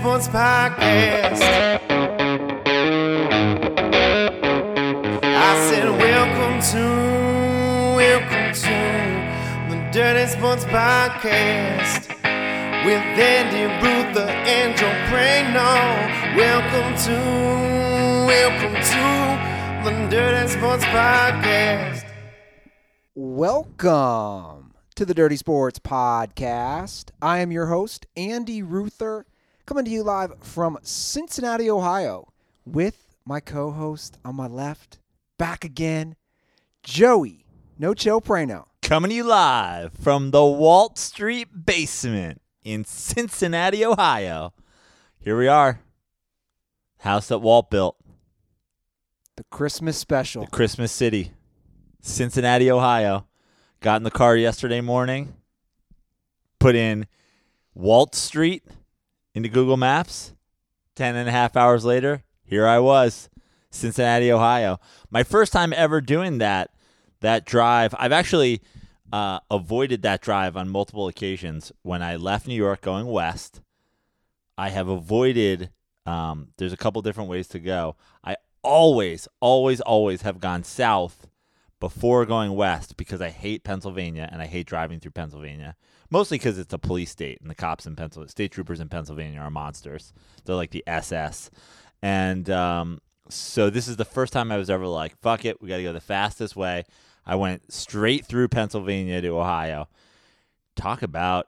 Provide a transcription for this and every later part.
Sports Podcast. I said, Welcome to, welcome to the Dirty Sports Podcast with Andy. Welcome to, welcome to the Dirty Sports Podcast. Welcome to the Dirty Sports Podcast. I am your host, Andy Ruther, coming to you live from Cincinnati, Ohio, with my co host on my left, back again, Joey No Chill Prano. Coming to you live from the Walt Street basement in Cincinnati, Ohio. Here we are. House that Walt built. The Christmas special. The Christmas City. Cincinnati, Ohio. Got in the car yesterday morning, put in Walt Street into Google Maps. Ten and a half hours later, here I was, Cincinnati, Ohio. My first time ever doing that that drive. I've actually uh, avoided that drive on multiple occasions. When I left New York going west, I have avoided. Um, there's a couple different ways to go. I always, always, always have gone south before going west because I hate Pennsylvania and I hate driving through Pennsylvania. Mostly because it's a police state and the cops in Pennsylvania, state troopers in Pennsylvania are monsters. They're like the SS. And um, so this is the first time I was ever like, fuck it, we got to go the fastest way. I went straight through Pennsylvania to Ohio. Talk about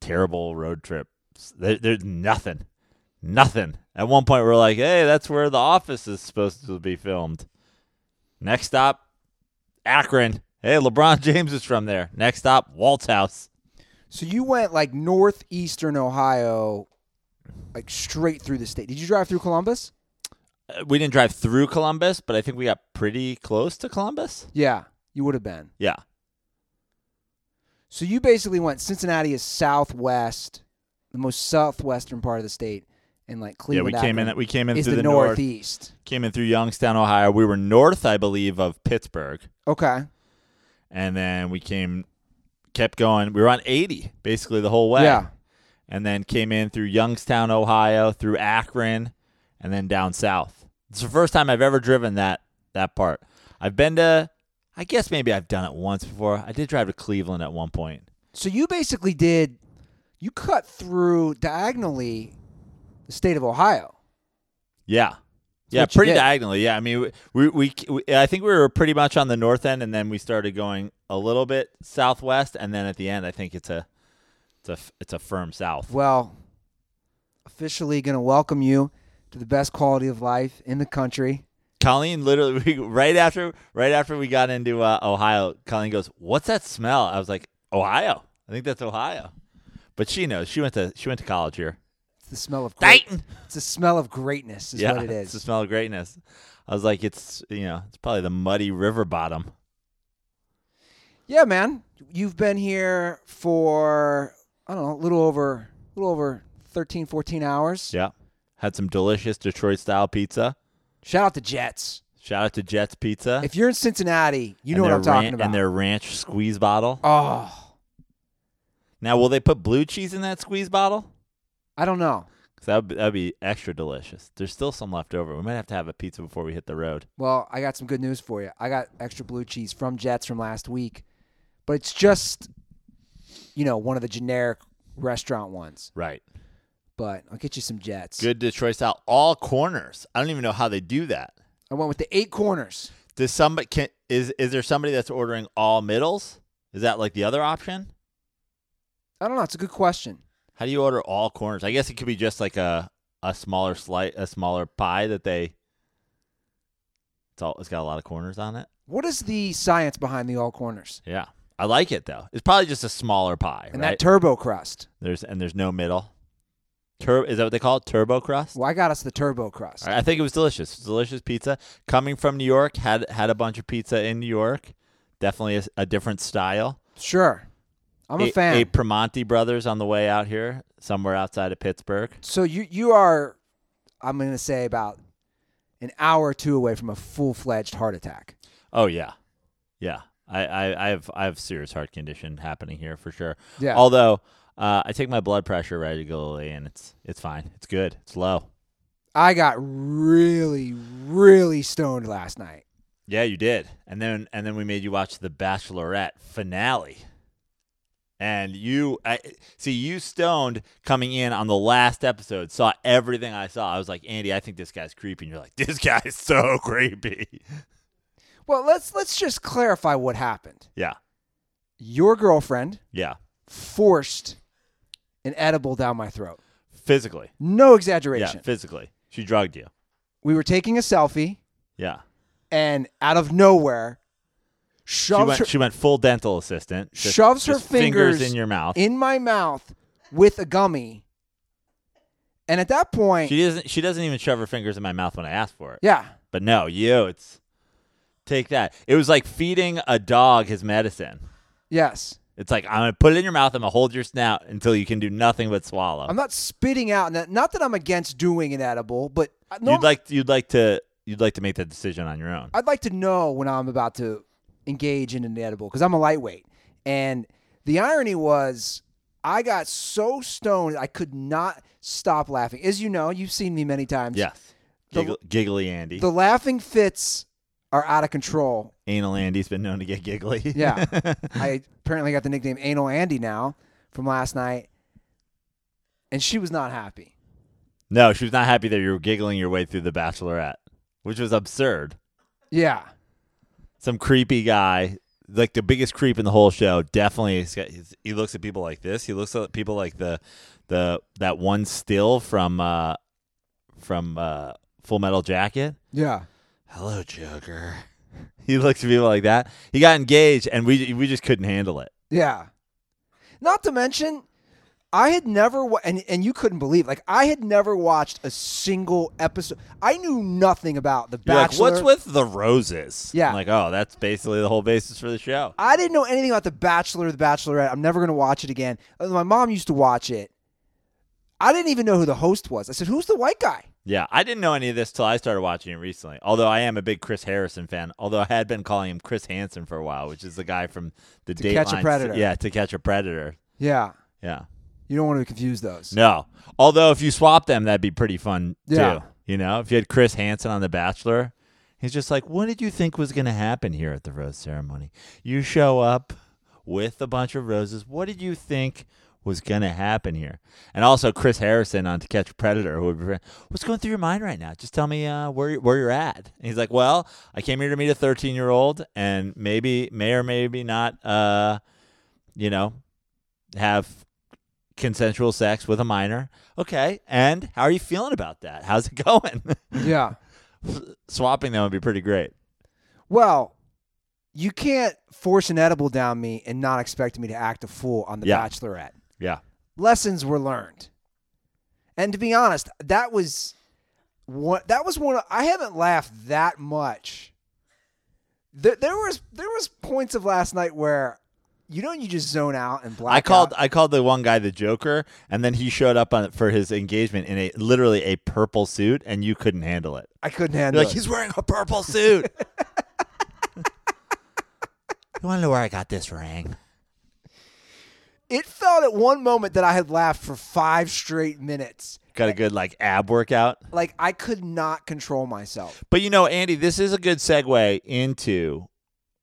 terrible road trips. There, there's nothing. Nothing. At one point, we're like, hey, that's where the office is supposed to be filmed. Next stop, Akron. Hey, LeBron James is from there. Next stop, Walt's house. So you went like northeastern Ohio, like straight through the state. Did you drive through Columbus? Uh, We didn't drive through Columbus, but I think we got pretty close to Columbus. Yeah, you would have been. Yeah. So you basically went Cincinnati is southwest, the most southwestern part of the state, and like Cleveland. Yeah, we came in Akron we came in is through the, the, north. northeast. Came in through Youngstown, Ohio. We were north, I believe, of Pittsburgh. Okay. And then we came kept going. We were on 80 basically the whole way. Yeah. And then came in through Youngstown, Ohio, through Akron, and then down south. It's the first time I've ever driven that that part. I've been to I guess maybe I've done it once before. I did drive to Cleveland at one point. So you basically did, you cut through diagonally the state of Ohio. Yeah. Yeah, pretty diagonally. Yeah, I mean, we, we we I think we were pretty much on the north end, and then we started going a little bit southwest, and then at the end, I think it's a it's a it's a firm south. Well, officially going to welcome you to the best quality of life in the country. Colleen literally we, right after right after we got into uh, Ohio, Colleen goes, "What's that smell?" I was like, "Ohio." I think that's Ohio, but she knows. She went to she went to college here. The smell of great, Dayton. It's the smell of greatness is yeah, what it it's the smell of greatness. I was like, it's you know, it's probably the muddy river bottom. Yeah, man. You've been here for I don't know, a little over a little over 13 14 hours. Yeah, had some delicious Detroit style pizza. Shout out to Jets. Shout out to Jets Pizza. If you're in Cincinnati, you and know what I'm talking about. And their ranch squeeze bottle. oh, Now, will they put blue cheese in that squeeze bottle? I don't know. Because that would that'd be extra delicious. There's still some left over. We might have to have a pizza before we hit the road. Well, I got some good news for you. I got extra blue cheese from Jets from last week, but it's just, you know, one of the generic restaurant ones. Right. But I'll get you some Jets. Good Detroit style. All corners. I don't even know how they do that. I went with the eight corners. Does somebody can is is there somebody that's ordering all middles? Is that like the other option? I don't know. It's a good question. How do you order all corners? I guess it could be just like a a smaller slice, a smaller pie that they. It's all. It's got a lot of corners on it. What is the science behind the all corners Yeah, I like it though. It's probably just a smaller pie, and right? that turbo crust? there's and there's no middle. Tur- is that what they call it? Turbo crust. Well, I got us the turbo crust. I I think it was delicious. Delicious pizza coming from New York. Had had a bunch of pizza in New York. Definitely a, a different style. Sure, I'm a Ate- fan. ate Primanti brothers on the way out here, somewhere outside of Pittsburgh. So you you are, I'm going to say about an hour or two away from a full fledged heart attack. Oh yeah, yeah. I, I, I have I have serious heart condition happening here for sure. Yeah. Although Uh, I take my blood pressure regularly, and it's it's fine. It's good. It's low. I got really, really stoned last night. Yeah, you did. And then and then we made you watch the Bachelorette finale. And you I, see you stoned coming in on the last episode, saw everything I saw. I was like, "Andy, I think this guy's creepy." And you're like, "This guy's so creepy." Well, let's let's just clarify what happened. Yeah. Your girlfriend Yeah. forced an edible down my throat. Physically. No exaggeration. Yeah, exaggeration. physically. She drugged you. we were taking a selfie, Yeah. and out of nowhere, She went her she went full dental assistant. Just- shoves her fingers, fingers in your mouth. in my mouth with a gummy. And at that point, she doesn't she doesn't even shove her fingers in my mouth when I ask for it. yeah, But no, you it's take that. It was like feeding a dog his medicine. yes. It's like I'm gonna put it in your mouth. I'm gonna hold your snout until you can do nothing but swallow. I'm not spitting out. Not that I'm against doing an edible, but no, you'd like you'd like to you'd like to make that decision on your own. I'd like to know when I'm about to engage in an edible because I'm a lightweight. And the irony was, I got so stoned I could not stop laughing. As you know, you've seen me many times. yes, The- giggly Andy. The laughing fits are out of control. Anal Andy's been known to get giggly. Yeah. I apparently got the nickname Anal Andy now from last night. And she was not happy. no, she was not happy that you were giggling your way through the Bachelorette, which was absurd. Yeah. Some creepy guy, like the biggest creep in the whole show. Definitely, he's got, he looks at people like this. He looks at people like the the that one still from uh from uh Full Metal Jacket. Yeah. Hello, Joker. He looks at people like that. He got engaged, and we we just couldn't handle it. Yeah. Not to mention, I had never wa- and and you couldn't believe like I had never watched a single episode. I knew nothing about the You're like, Bachelor. what's with the roses? Yeah. I'm like, oh, that's basically the whole basis for the show. I didn't know anything about the Bachelor or the Bachelorette. I'm never gonna watch it again. Uh, My mom used to watch it. I didn't even know who the host was. I said, "Who's the white guy?" Yeah, I didn't know any of this till I started watching it recently. Although I am a big Chris Harrison fan. Although I had been calling him Chris Hansen for a while, which is the guy from the To Catch a Dateline- Predator. Yeah, to catch a predator. Yeah. Yeah. You don't want to confuse those. No. Although if you swap them, that'd be pretty fun Yeah. too. You know, if you had Chris Hansen on The Bachelor, he's just like, what did you think was going to happen here at the rose ceremony? You show up with a bunch of roses. What did you think was going to happen here? And also Chris Harrison on To Catch a Predator, who would be, what's going through your mind right now? Just tell me uh, where where you're at. And he's like, well, I came here to meet a 13 year old, and maybe may or maybe not, uh, you know, have consensual sex with a minor. Okay. And how are you feeling about that? How's it going? Yeah. Swapping them would be pretty great. Well, you can't force an edible down me and not expect me to act a fool on the Yeah. Bachelorette. Yeah. lessons were learned. And to be honest, that was one. That was one. Of, I haven't laughed that much. There, there was there was points of last night where, you know, you just zone out and black. I called out. I called the one guy the Joker, and then he showed up on for his engagement in a literally a purple suit, and you couldn't handle it. I couldn't You're handle like, it. he's wearing a purple suit. you want to know where I got this ring? It felt at one moment that I had laughed for five straight minutes. Got a good like ab workout. Like I could not control myself. But you know, Andy, this is a good segue into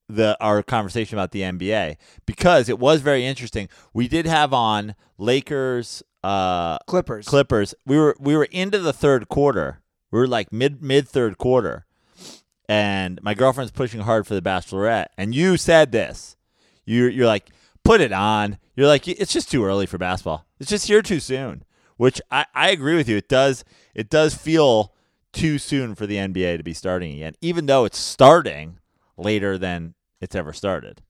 the our conversation about the NBA because it was very interesting. We did have on Lakers uh Clippers. Clippers. We were we were into the third quarter. We were like mid mid third quarter. And my girlfriend's pushing hard for the bachelorette. And you said this. You're you're like, put it on. You're like, it's just too early for basketball. It's just here too soon. Which I, I agree with you. It does it does feel too soon for the NBA to be starting again, even though it's starting later than it's ever started.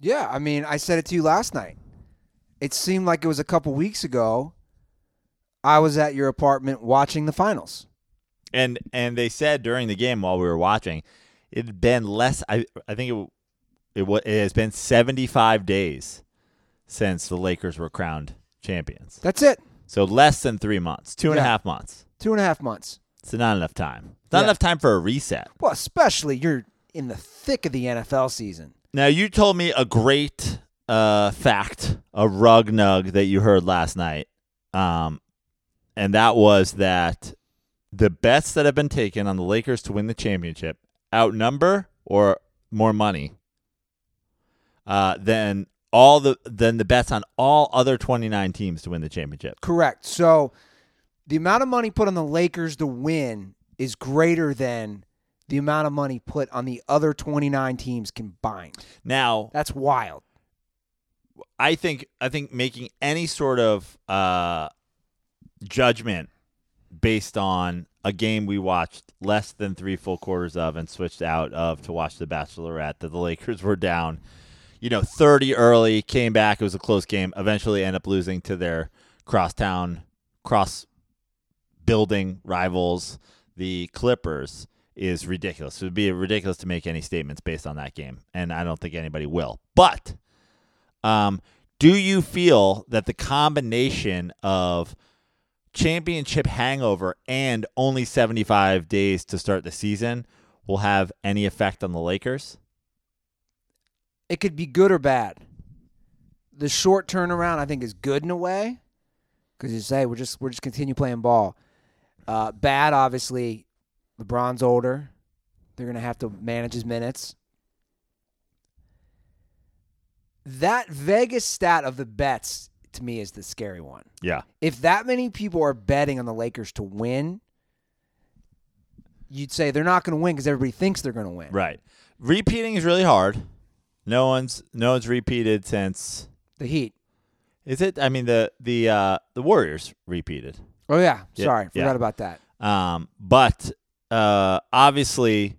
Yeah, I mean, I said it to you last night. It seemed like it was a couple weeks ago. I was at your apartment watching the finals. And and they said during the game while we were watching, it had been less. I I think it it, it has been 75 days since the Lakers were crowned champions. That's it. So less than three months, two and a half months. Two and a half months. It's not enough time. It's Not Yeah. enough time for a reset. Well, especially you're in the thick of the NFL season. Now you told me a great uh, fact, a rug nug that you heard last night, um, and that was that the bets that have been taken on the Lakers to win the championship outnumber or more money uh, than all the than the bets on all other 29 teams to win the championship. Correct. So the amount of money put on the Lakers to win is greater than the amount of money put on the other 29 teams combined. Now, That's wild. I think I think making any sort of uh, judgment based on a game we watched less than three full quarters of and switched out of to watch the Bachelorette that the Lakers were down, you know, thirty early, came back. It was a close game. Eventually, end up losing to their crosstown cross building rivals, the Clippers. Is ridiculous. It would be ridiculous to make any statements based on that game, and I don't think anybody will. But um, do you feel that the combination of championship hangover and only 75 days to start the season will have any effect on the Lakers? It could be good or bad. The short turnaround, I think, is good in a way because you say we're just we're just continue playing ball. Uh, bad, obviously. LeBron's older. They're gonna have to manage his minutes. That Vegas stat of the bets to me is the scary one. Yeah. If that many people are betting on the Lakers to win, you'd say they're not going to win because everybody thinks they're going to win. Right. Repeating is really hard. No one's no one's repeated since The Heat. is it? I mean the the uh the Warriors repeated. Oh yeah, Yeah, sorry, yeah. forgot about that. Um, but uh, obviously,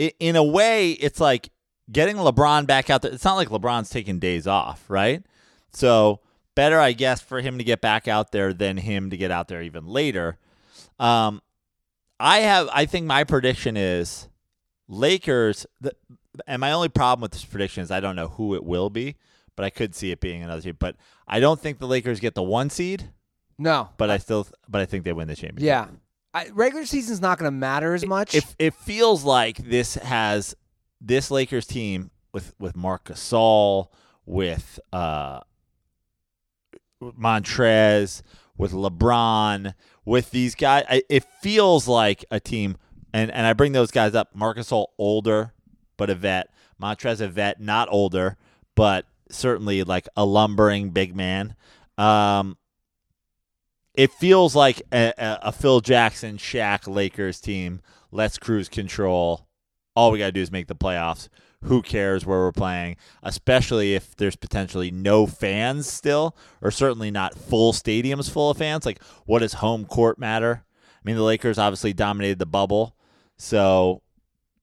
i in a way, it's like getting LeBron back out there. It's not like LeBron's taking days off, right? So better, I guess, for him to get back out there than him to get out there even later. Um, I have, I think my prediction is Lakers. The, and my only problem with this prediction is I don't know who it will be, but I could see it being another team. But I don't think the Lakers get the one seed. No, But I still, but I think they win the championship. yeah, I, regular season's not going to matter as much. If it feels like this has this Lakers team with with Marc Gasol, with uh, Montrezl, with LeBron, with these guys, I, it feels like a team. And and I bring those guys up. Marc Gasol older, but a vet. Montrezl a vet, not older, but certainly like a lumbering big man. Um, it feels like a, a, Phil Jackson, Shaq Lakers team. Let's cruise control. All we got to do is make the playoffs. Who cares where we're playing? Especially if there's potentially no fans still, or certainly not full stadiums full of fans. Like, what does home court matter? I mean, the Lakers obviously dominated the bubble. So,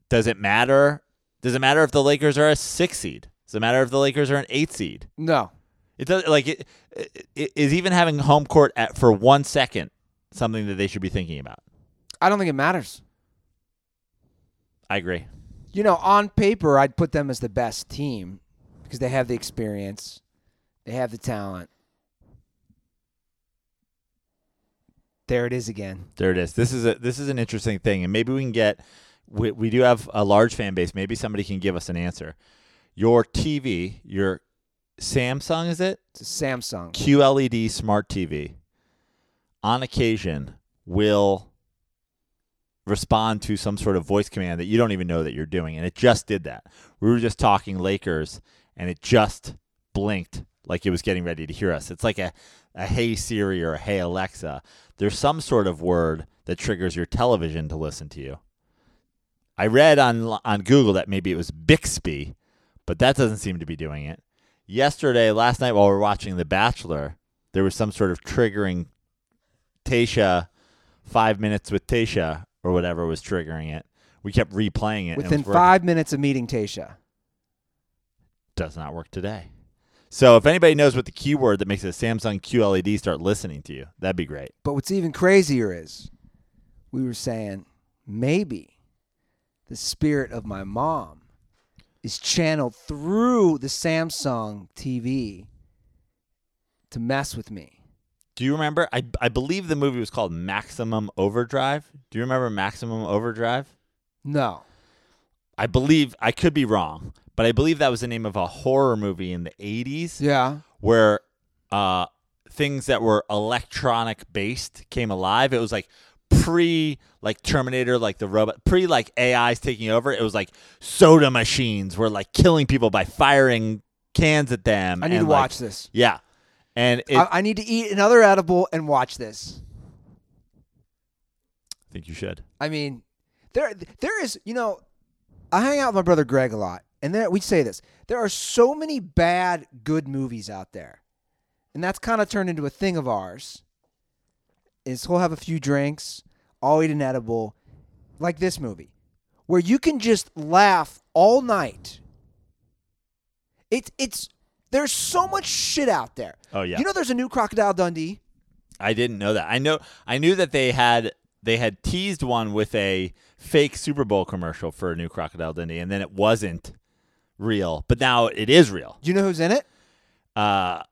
does it matter? Does it matter if the Lakers are a six seed? Does it matter if the Lakers are an eight seed? no, It does like it, it is even having home court at for one second something that they should be thinking about. I don't think it matters. I agree. You know, on paper, I'd put them as the best team because they have the experience, they have the talent. There it is again. There it is. This is a this is an interesting thing, and maybe we can get. We, we do have a large fan base. Maybe somebody can give us an answer. Your TV, your Samsung, is it It's a Samsung. QLED smart TV? On occasion, will respond to some sort of voice command that you don't even know that you're doing, and it just did that. We were just talking Lakers, and it just blinked like it was getting ready to hear us. It's like a, a Hey Siri or a Hey Alexa. There's some sort of word that triggers your television to listen to you. I read on on Google that maybe it was Bixby, but that doesn't seem to be doing it. Yesterday, last night while we were watching The Bachelor, there was some sort of triggering Tasha, five minutes with Tasha or whatever was triggering it. We kept replaying it. and it Within five minutes of meeting Tasha. does not work today. So if anybody knows what the keyword that makes a Samsung QLED start listening to you, that'd be great. But what's even crazier is we were saying maybe the spirit of my mom is channeled through the Samsung TV to mess with me. Do you remember? I I believe the movie was called Maximum Overdrive. Do you remember Maximum Overdrive? No. I believe I could be wrong, but I believe that was the name of a horror movie in the 80s Yeah. where uh, things that were electronic based came alive. It was like pre like Terminator, like the robot, pre like AIs taking over. It was like soda machines were like killing people by firing cans at them. I need and, to like- watch this. Yeah, and it, I, I need to eat another edible and watch this. I think you should. I mean, there there is, you know, I hang out with my brother Greg a lot, and there we say this. There are so many bad good movies out there. And that's kind of turned into a thing of ours. Is he'll have a few drinks, I'll eat an edible, like this movie, where you can just laugh all night. It's it's there's so much shit out there. Oh yeah, You know there's a new Crocodile Dundee? I didn't know that. I know. I knew that they had they had teased one with a fake Super Bowl commercial for a new Crocodile Dundee, and then it wasn't real, but now it is real. Do you know who's in it? Uh,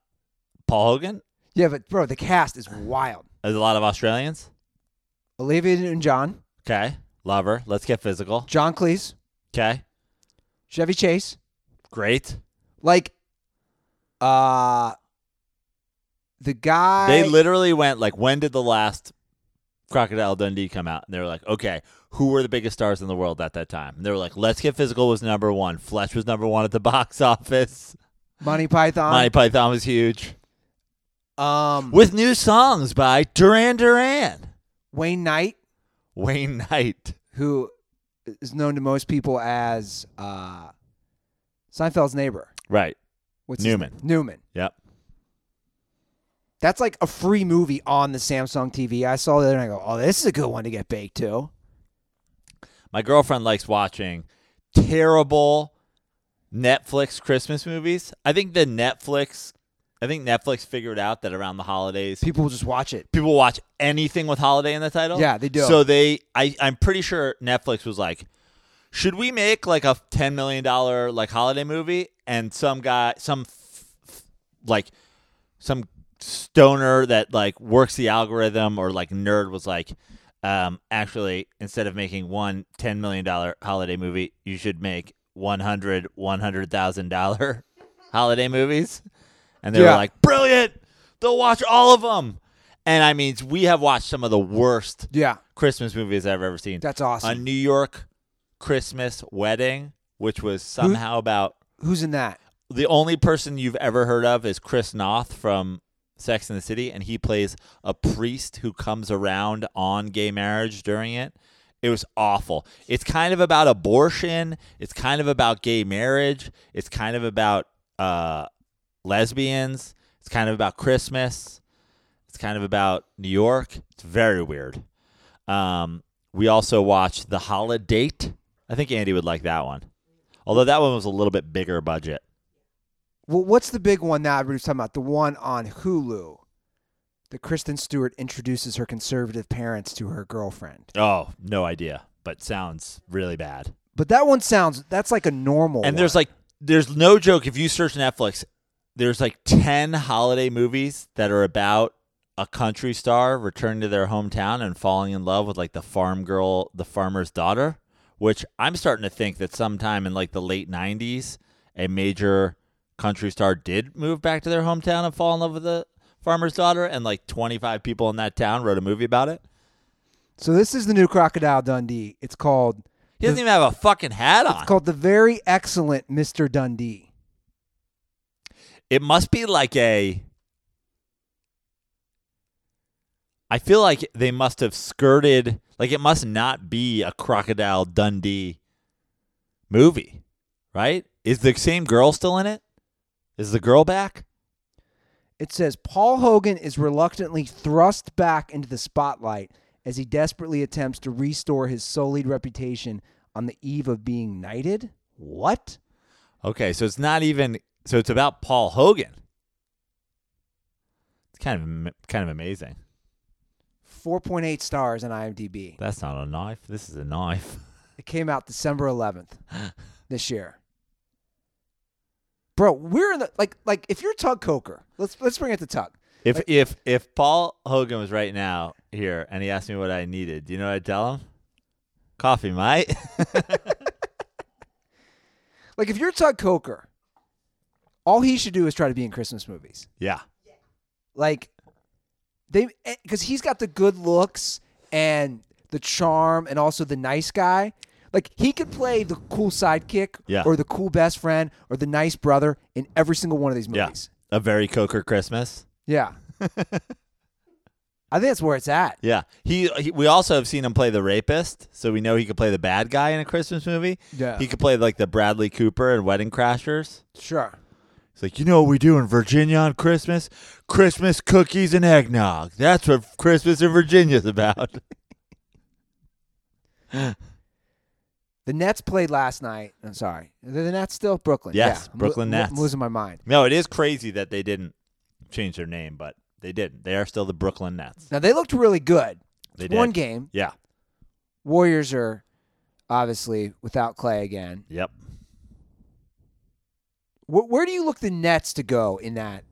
Paul Hogan. Yeah, but bro, the cast is wild. There's a lot of Australians. Olivia Newton-John, Okay, lover. Let's get physical. John Cleese, Okay, Chevy Chase, great. like uh the guy They literally went like, when did the last Crocodile Dundee come out? And they were like, okay, who were the biggest stars in the world at that time? And they were like, Let's Get Physical was number one. Fletch was number one at the box office. Monty Python. Monty Python was huge. Um With new songs by Duran Duran. Wayne Knight, Wayne Knight. who is known to most people as uh Seinfeld's neighbor. Right. What's Newman. Newman. Yep. That's like a free movie on the Samsung TV. I saw that and I go, "Oh, this is a good one to get baked to." My girlfriend likes watching terrible Netflix Christmas movies. I think the Netflix I think Netflix figured out that around the holidays People will just watch it. people watch anything with holiday in the title. Yeah, they do. So they I I'm pretty sure Netflix was like should we make like a 10 million dollar like holiday movie and some guy some f- f- like some stoner that like works the algorithm or like nerd was like um actually instead of making one 10 million dollar holiday movie you should make 100 100,000 dollar holiday movies and they Yeah. were like brilliant they'll watch all of them and I mean we have watched some of the worst Yeah, Christmas movies I've ever seen that's awesome. a. New York Christmas wedding which was somehow about Who's in that? the only person you've ever heard of is Chris Noth from Sex and the City, and he plays a priest who comes around on gay marriage during it. It was awful. It's kind of about abortion. It's kind of about gay marriage. It's kind of about uh, lesbians. It's kind of about Christmas. It's kind of about New York. It's very weird. Um, we also watched The Holiday. I think Andy would like that one. Although that one was a little bit bigger budget. Well, what's the big one now everybody's talking about? The one on Hulu. That Kristen Stewart introduces her conservative parents to her girlfriend. Oh, no idea, but sounds really bad. But that one sounds that's like a normal And there's like, there's no joke. If you search Netflix, there's like 10 holiday movies that are about a country star returning to their hometown and falling in love with like the farm girl, the farmer's daughter, which I'm starting to think that sometime in like the late 90s, a major country star did move back to their hometown and fall in love with the farmer's daughter. And like 25 people in that town wrote a movie about it. So this is the new Crocodile Dundee. It's called He doesn't even have a fucking hat on. it's called the very excellent Mr. Dundee. It must be like a. I feel like they must have skirted. Like it must not be a Crocodile Dundee movie, right? Is the same girl still in it? Is the girl back? It says Paul Hogan is reluctantly thrust back into the spotlight as he desperately attempts to restore his sullied reputation on the eve of being knighted. What? Okay, so it's not even. So it's about Paul Hogan. It's kind of kind of amazing. 4.8 stars on IMDb. That's not a knife. This is a knife. It came out December 11th this year. Bro, we're in the like like if you're Tug Coker, let's let's bring it to Tug. If Like- if if Paul Hogan was right now here and he asked me what I needed, do you know what I'd tell him? Coffee, mate. Like if you're Tug Coker, all he should do is try to be in Christmas movies. Yeah. Like they eh, because he's got the good looks and the charm and also the nice guy. Like he could play the cool sidekick Yeah. or the cool best friend or the nice brother in every single one of these Yeah. movies. A very Coker Christmas. Yeah. I think that's where it's at. Yeah. He, he we also have seen him play the rapist, so we know he could play the bad guy in a Christmas movie. Yeah. He could play like the Bradley Cooper and Wedding Crashers. Sure. It's like, you know what we do in Virginia on Christmas? Christmas cookies and eggnog. That's what Christmas in Virginia's about. The Nets played last night. I'm sorry. The the Nets still Brooklyn. Yes, yeah. Brooklyn Nets. I'm losing my mind. no, it is crazy that they didn't change their name, but they didn't. They are still the Brooklyn Nets. Now they looked really good. They It's did. One game. Yeah. Warriors are obviously without Clay again. Yep. Where, where do you look the Nets to go in that?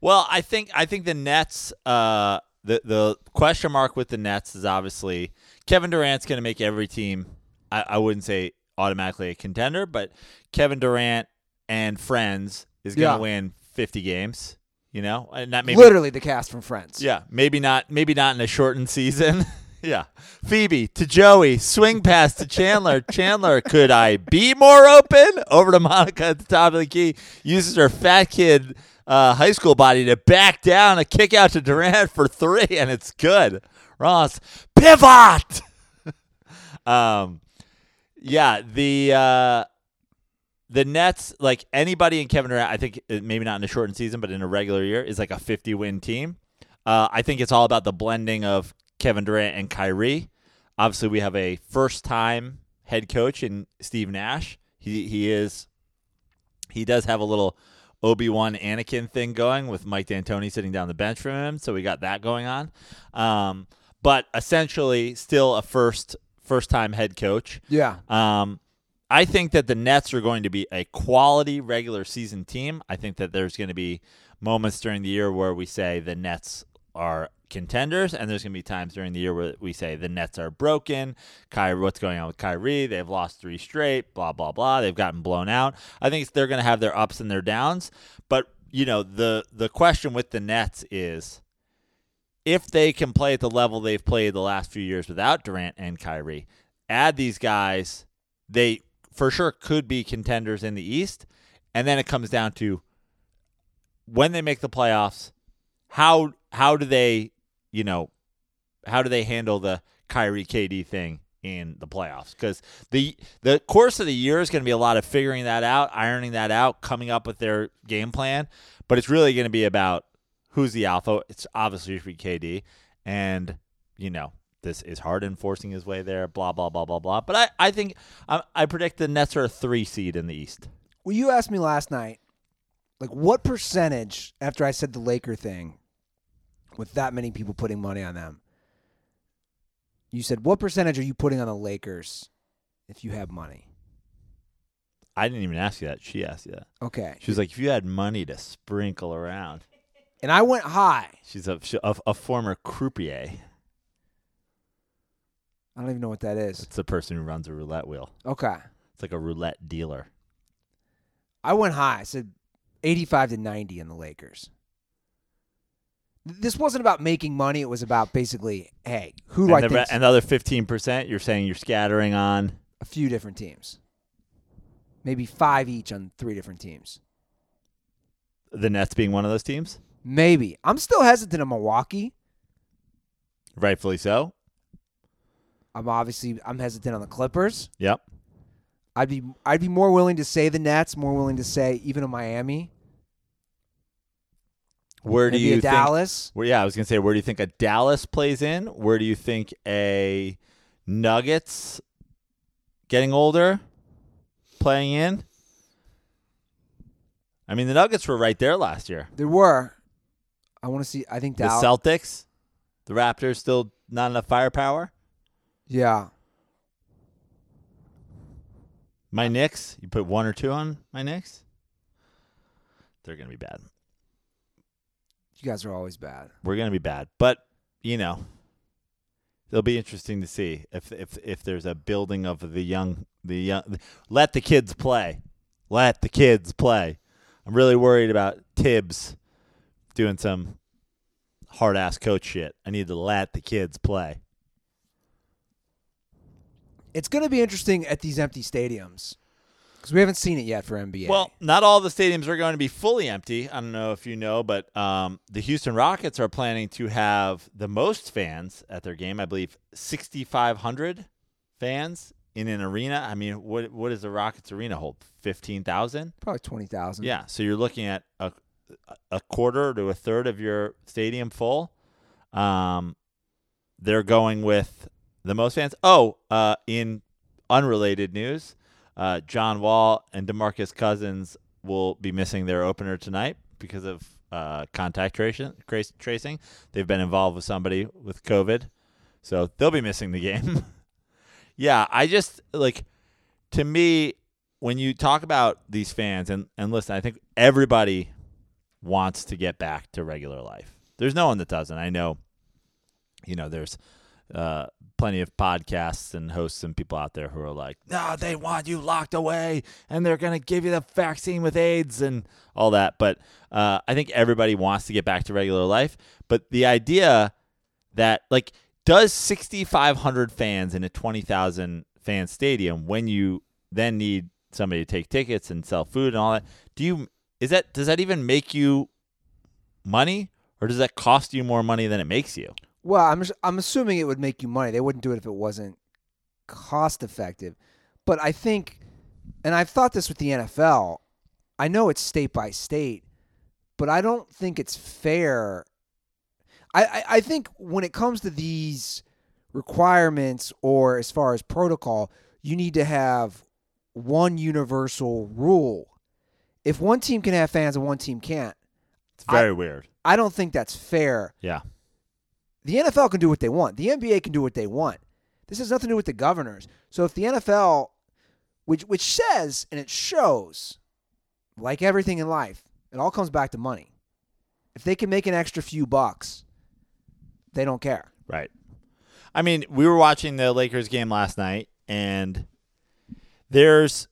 Well, I think I think the Nets. Uh, the the question mark with the Nets is obviously Kevin Durant's going to make every team. I, I wouldn't say automatically a contender, but Kevin Durant and friends is going to Yeah. win fifty games. You know, and that maybe Literally the cast from Friends. yeah, maybe not maybe not in a shortened season. Yeah, Phoebe to Joey, swing pass to Chandler. Chandler, could I be more open? Over to Monica at the top of the key, uses her fat kid uh, high school body to back down a kick out to Durant for three, and it's good. Ross pivot. um, yeah, the uh, the Nets, like anybody in Kevin Durant, I think uh, maybe not in a shortened season, but in a regular year, is like a 50 win team. Uh, I think it's all about the blending of Kevin Durant and Kyrie. Obviously, we have a first time head coach in Steve Nash. He he is he does have a little Obi Wan Anakin thing going with Mike D'Antoni sitting down the bench from him, so we got that going on. Um, but essentially, still a first first time head coach. Yeah. Um, I think that the Nets are going to be a quality regular season team. I think that there's going to be moments during the year where we say the Nets are contenders, and there's going to be times during the year where we say the Nets are broken. Kyrie, what's going on with Kyrie? They've lost three straight. Blah blah blah. They've gotten blown out. I think they're going to have their ups and their downs. But you know the the question with the Nets is if they can play at the level they've played the last few years without Durant and Kyrie, add these guys, they for sure could be contenders in the East. And then it comes down to when they make the playoffs, how how do they, you know, how do they handle the Kyrie KD thing in the playoffs? Because the the course of the year is going to be a lot of figuring that out, ironing that out, coming up with their game plan. But it's really going to be about who's the alpha. It's obviously should be KD, and you know this is Harden forcing his way there. Blah blah blah blah blah. But I I think I, I predict the Nets are a three seed in the East. Well, you asked me last night, like, what percentage after I said the Laker thing, with that many people putting money on them? You said, what percentage are you putting on the Lakers if you have money? I didn't even ask you that. She asked you that. Okay. She was like, if you had money to sprinkle around. And I went high. She's a, a, a former croupier. I don't even know what that is. It's the person who runs a roulette wheel. Okay. It's like a roulette dealer. I went high. I said 85 to 90 in the Lakers. This wasn't about making money. It was about basically, hey, who do I And the, think? and the other 15%, you're saying you're scattering on. a few different teams. Maybe five each on three different teams. The Nets being one of those teams? Maybe. I'm still hesitant on Milwaukee. Rightfully so. I'm obviously I'm hesitant on the Clippers. Yep. I'd be I'd be more willing to say the Nets, more willing to say even a Miami. Where do you think? Dallas. Well, yeah, I was gonna say, where do you think a Dallas plays in? Where do you think a Nuggets getting older playing in? I mean, the Nuggets were right there last year. There were. I want to see. I think The Celtics, the Raptors, still not enough firepower. yeah. My Knicks, you put one or two on my Knicks. They're gonna be bad. You guys are always bad. We're gonna be bad, but you know, it'll be interesting to see if if if there's a building of the young the young. Let the kids play. let the kids play. I'm really worried about Thibs doing some hard ass coach shit. I need to let the kids play. It's going to be interesting at these empty stadiums because we haven't seen it yet for NBA. Well, not all the stadiums are going to be fully empty. I don't know if you know, but um, the Houston Rockets are planning to have the most fans at their game. I believe 6,500 fans in an arena. I mean, what what does the Rockets arena hold? 15,000? probably twenty thousand. Yeah, so you're looking at a a quarter to a third of your stadium full. Um, they're going with the most fans. Oh, uh, in unrelated news, uh, John Wall and DeMarcus Cousins will be missing their opener tonight because of uh, contact tracing. Tracing. They've been involved with somebody with COVID, so they'll be missing the game. yeah, I just like to me when you talk about these fans and and listen, I think everybody wants to get back to regular life. There's no one that doesn't. I know, you know, there's uh, plenty of podcasts and hosts and people out there who are like, no, they want you locked away and they're going to give you the vaccine with AIDS and all that. But uh, I think everybody wants to get back to regular life. But the idea that, like, does 6,500 fans in a 20,000 fan stadium when you then need somebody to take tickets and sell food and all that, do you is that does that even make you money or does that cost you more money than it makes you? Well, I'm I'm assuming it would make you money. They wouldn't do it if it wasn't cost effective. But I think, and I've thought this with the NFL. I know it's state by state, but I don't think it's fair. I, I, I think when it comes to these requirements or as far as protocol, you need to have one universal rule. If one team can have fans and one team can't, It's very weird. I don't think that's fair. Yeah. The NFL can do what they want. The NBA can do what they want. This has nothing to do with the governors. So if the NFL, which which says and it shows, like everything in life, it all comes back to money. If they can make an extra few bucks, they don't care. Right. I mean, we were watching the Lakers game last night, and there's.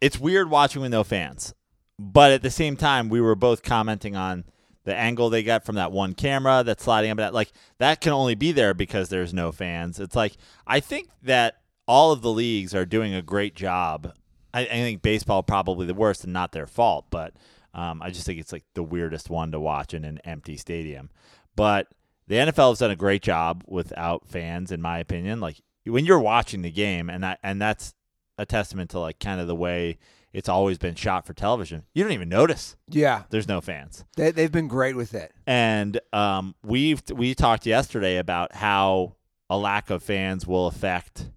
It's weird watching with no fans, but at the same time, we were both commenting on the angle they got from that one camera that's sliding up. That like that can only be there because there's no fans. It's like I think that all of the leagues are doing a great job. I, I think baseball probably the worst and not their fault, but um, I just think it's like the weirdest one to watch in an empty stadium. But the NFL has done a great job without fans, in my opinion. Like when you're watching the game, and that and that's a testament to like kind of the way it's always been shot for television. You don't even notice Yeah, there's no fans. they, they've been great with it. And um, we've we talked yesterday about how a lack of fans will affect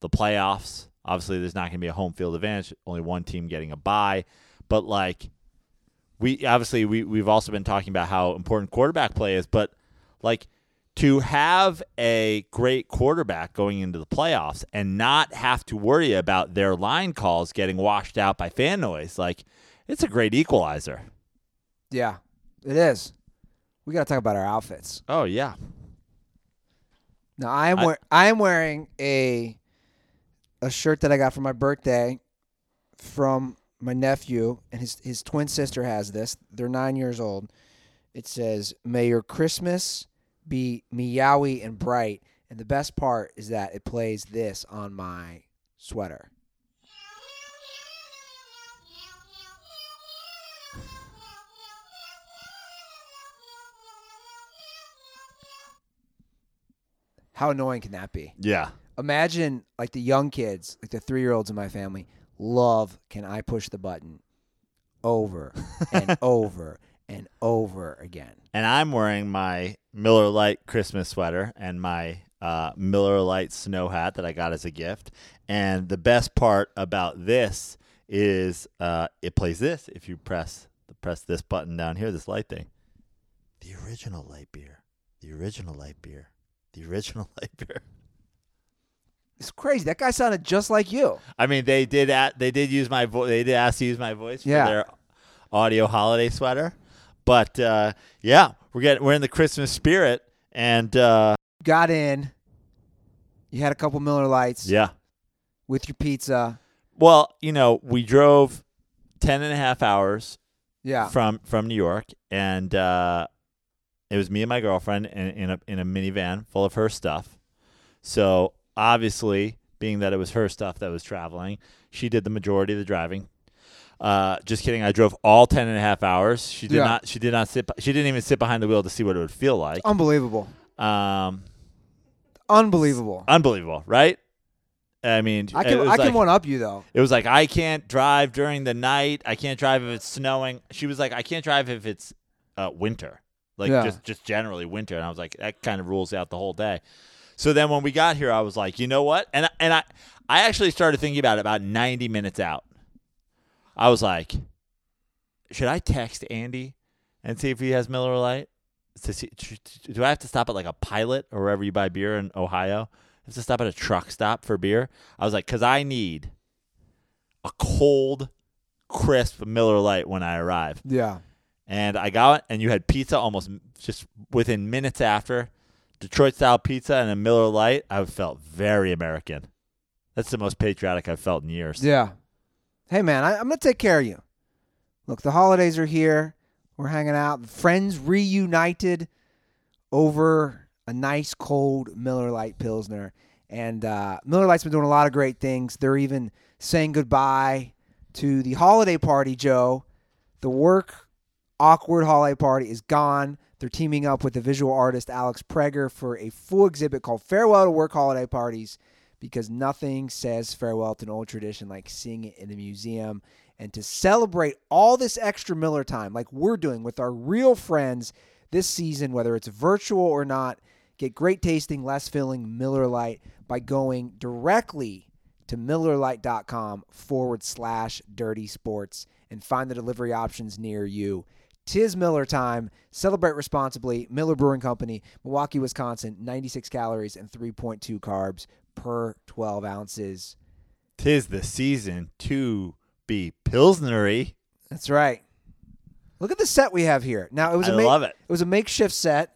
the playoffs. Obviously, there's not going to be a home field advantage. Only one team getting a bye, but like we obviously we we've also been talking about how important quarterback play is, but like to have a great quarterback going into the playoffs and not have to worry about their line calls getting washed out by fan noise, like it's a great equalizer. Yeah, it is. We got to talk about our outfits. Oh yeah. Now I am I- I am wearing a a shirt that I got for my birthday from my nephew and his his twin sister has this. They're 9 years old. It says, "May your Christmas be meowy and bright." And the best part is that it plays this on my sweater. How annoying can that be? Yeah. imagine like the young kids, like the three year olds in my family, love can I push the button over and over and over again. And I'm wearing my Miller Lite Christmas sweater and my uh, Miller Lite snow hat that I got as a gift. And the best part about this is uh, it plays this if you press press this button down here, this light thing. The original light beer. The original light beer. The original light beer. It's crazy. That guy sounded just like you. I mean, they did at, they did use my voice. They did ask to use my voice for their audio holiday sweater. But uh, yeah, we're getting we're in the Christmas spirit, and uh, Got in. You had a couple Miller Lights yeah, with your pizza. Well, you know, we drove 10 and a half hours Yeah. from from New York, and uh, it was me and my girlfriend in, in a in a minivan full of her stuff. So obviously, being that it was her stuff that was traveling, she did the majority of the driving. Uh, just kidding. I drove all 10 and a half hours. She did Yeah. not. She did not sit. She didn't even sit behind the wheel to see what it would feel like. Unbelievable. Um, Unbelievable. unbelievable, right? I mean, I it can was I can like- one up you though. It was like I can't drive during the night. I can't drive if it's snowing. She was like, I can't drive if it's uh, winter, like Yeah. just just generally winter. And I was like, that kind of rules out the whole day. So then when we got here, I was like, you know what? And I- and I I actually started thinking about it about ninety minutes out. I was like, should I text Andy and see if he has Miller Lite? To see, do I have to stop at like a Pilot or wherever you buy beer in Ohio? I have to stop at a truck stop for beer. I was like, because I need a cold, crisp Miller Lite when I arrive. Yeah. And I got it, and you had pizza almost just within minutes after. Detroit style pizza and a Miller Lite. I felt very American. That's the most patriotic I've felt in years. Yeah. Hey man, I, I'm gonna take care of you. Look, the holidays are here. We're hanging out. Friends reunited over a nice cold Miller Lite Pilsner. And uh, Miller Lite's been doing a lot of great things. They're even saying goodbye to the holiday party, Joe. The work awkward holiday party is gone. They're teaming up with the visual artist Alex Prager for a full exhibit called Farewell to Work Holiday Parties because nothing says farewell to an old tradition like seeing it in a museum. And to celebrate all this extra Miller time, like we're doing with our real friends this season, whether it's virtual or not, get great tasting, less filling Miller Lite by going directly to MillerLite.com forward slash dirty sports and find the delivery options near you. Tis Miller time. Celebrate responsibly. Miller Brewing Company, Milwaukee, Wisconsin. 96 calories and 3.2 carbs per 12 ounces. Tis the season to be Pilsnery. That's right. Look at the set we have here. Now it was I a ma- love it. It was a makeshift set.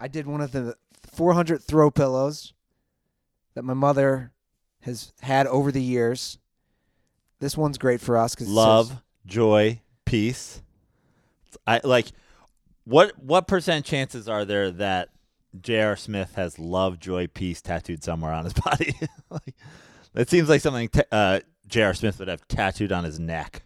I did one of the 400 throw pillows that my mother has had over the years. This one's great for us because Love, joy, peace. I like what what percent chances are there that J.R. Smith has love, joy, peace tattooed somewhere on his body? like, that seems like something ta- uh, J.R. Smith would have tattooed on his neck.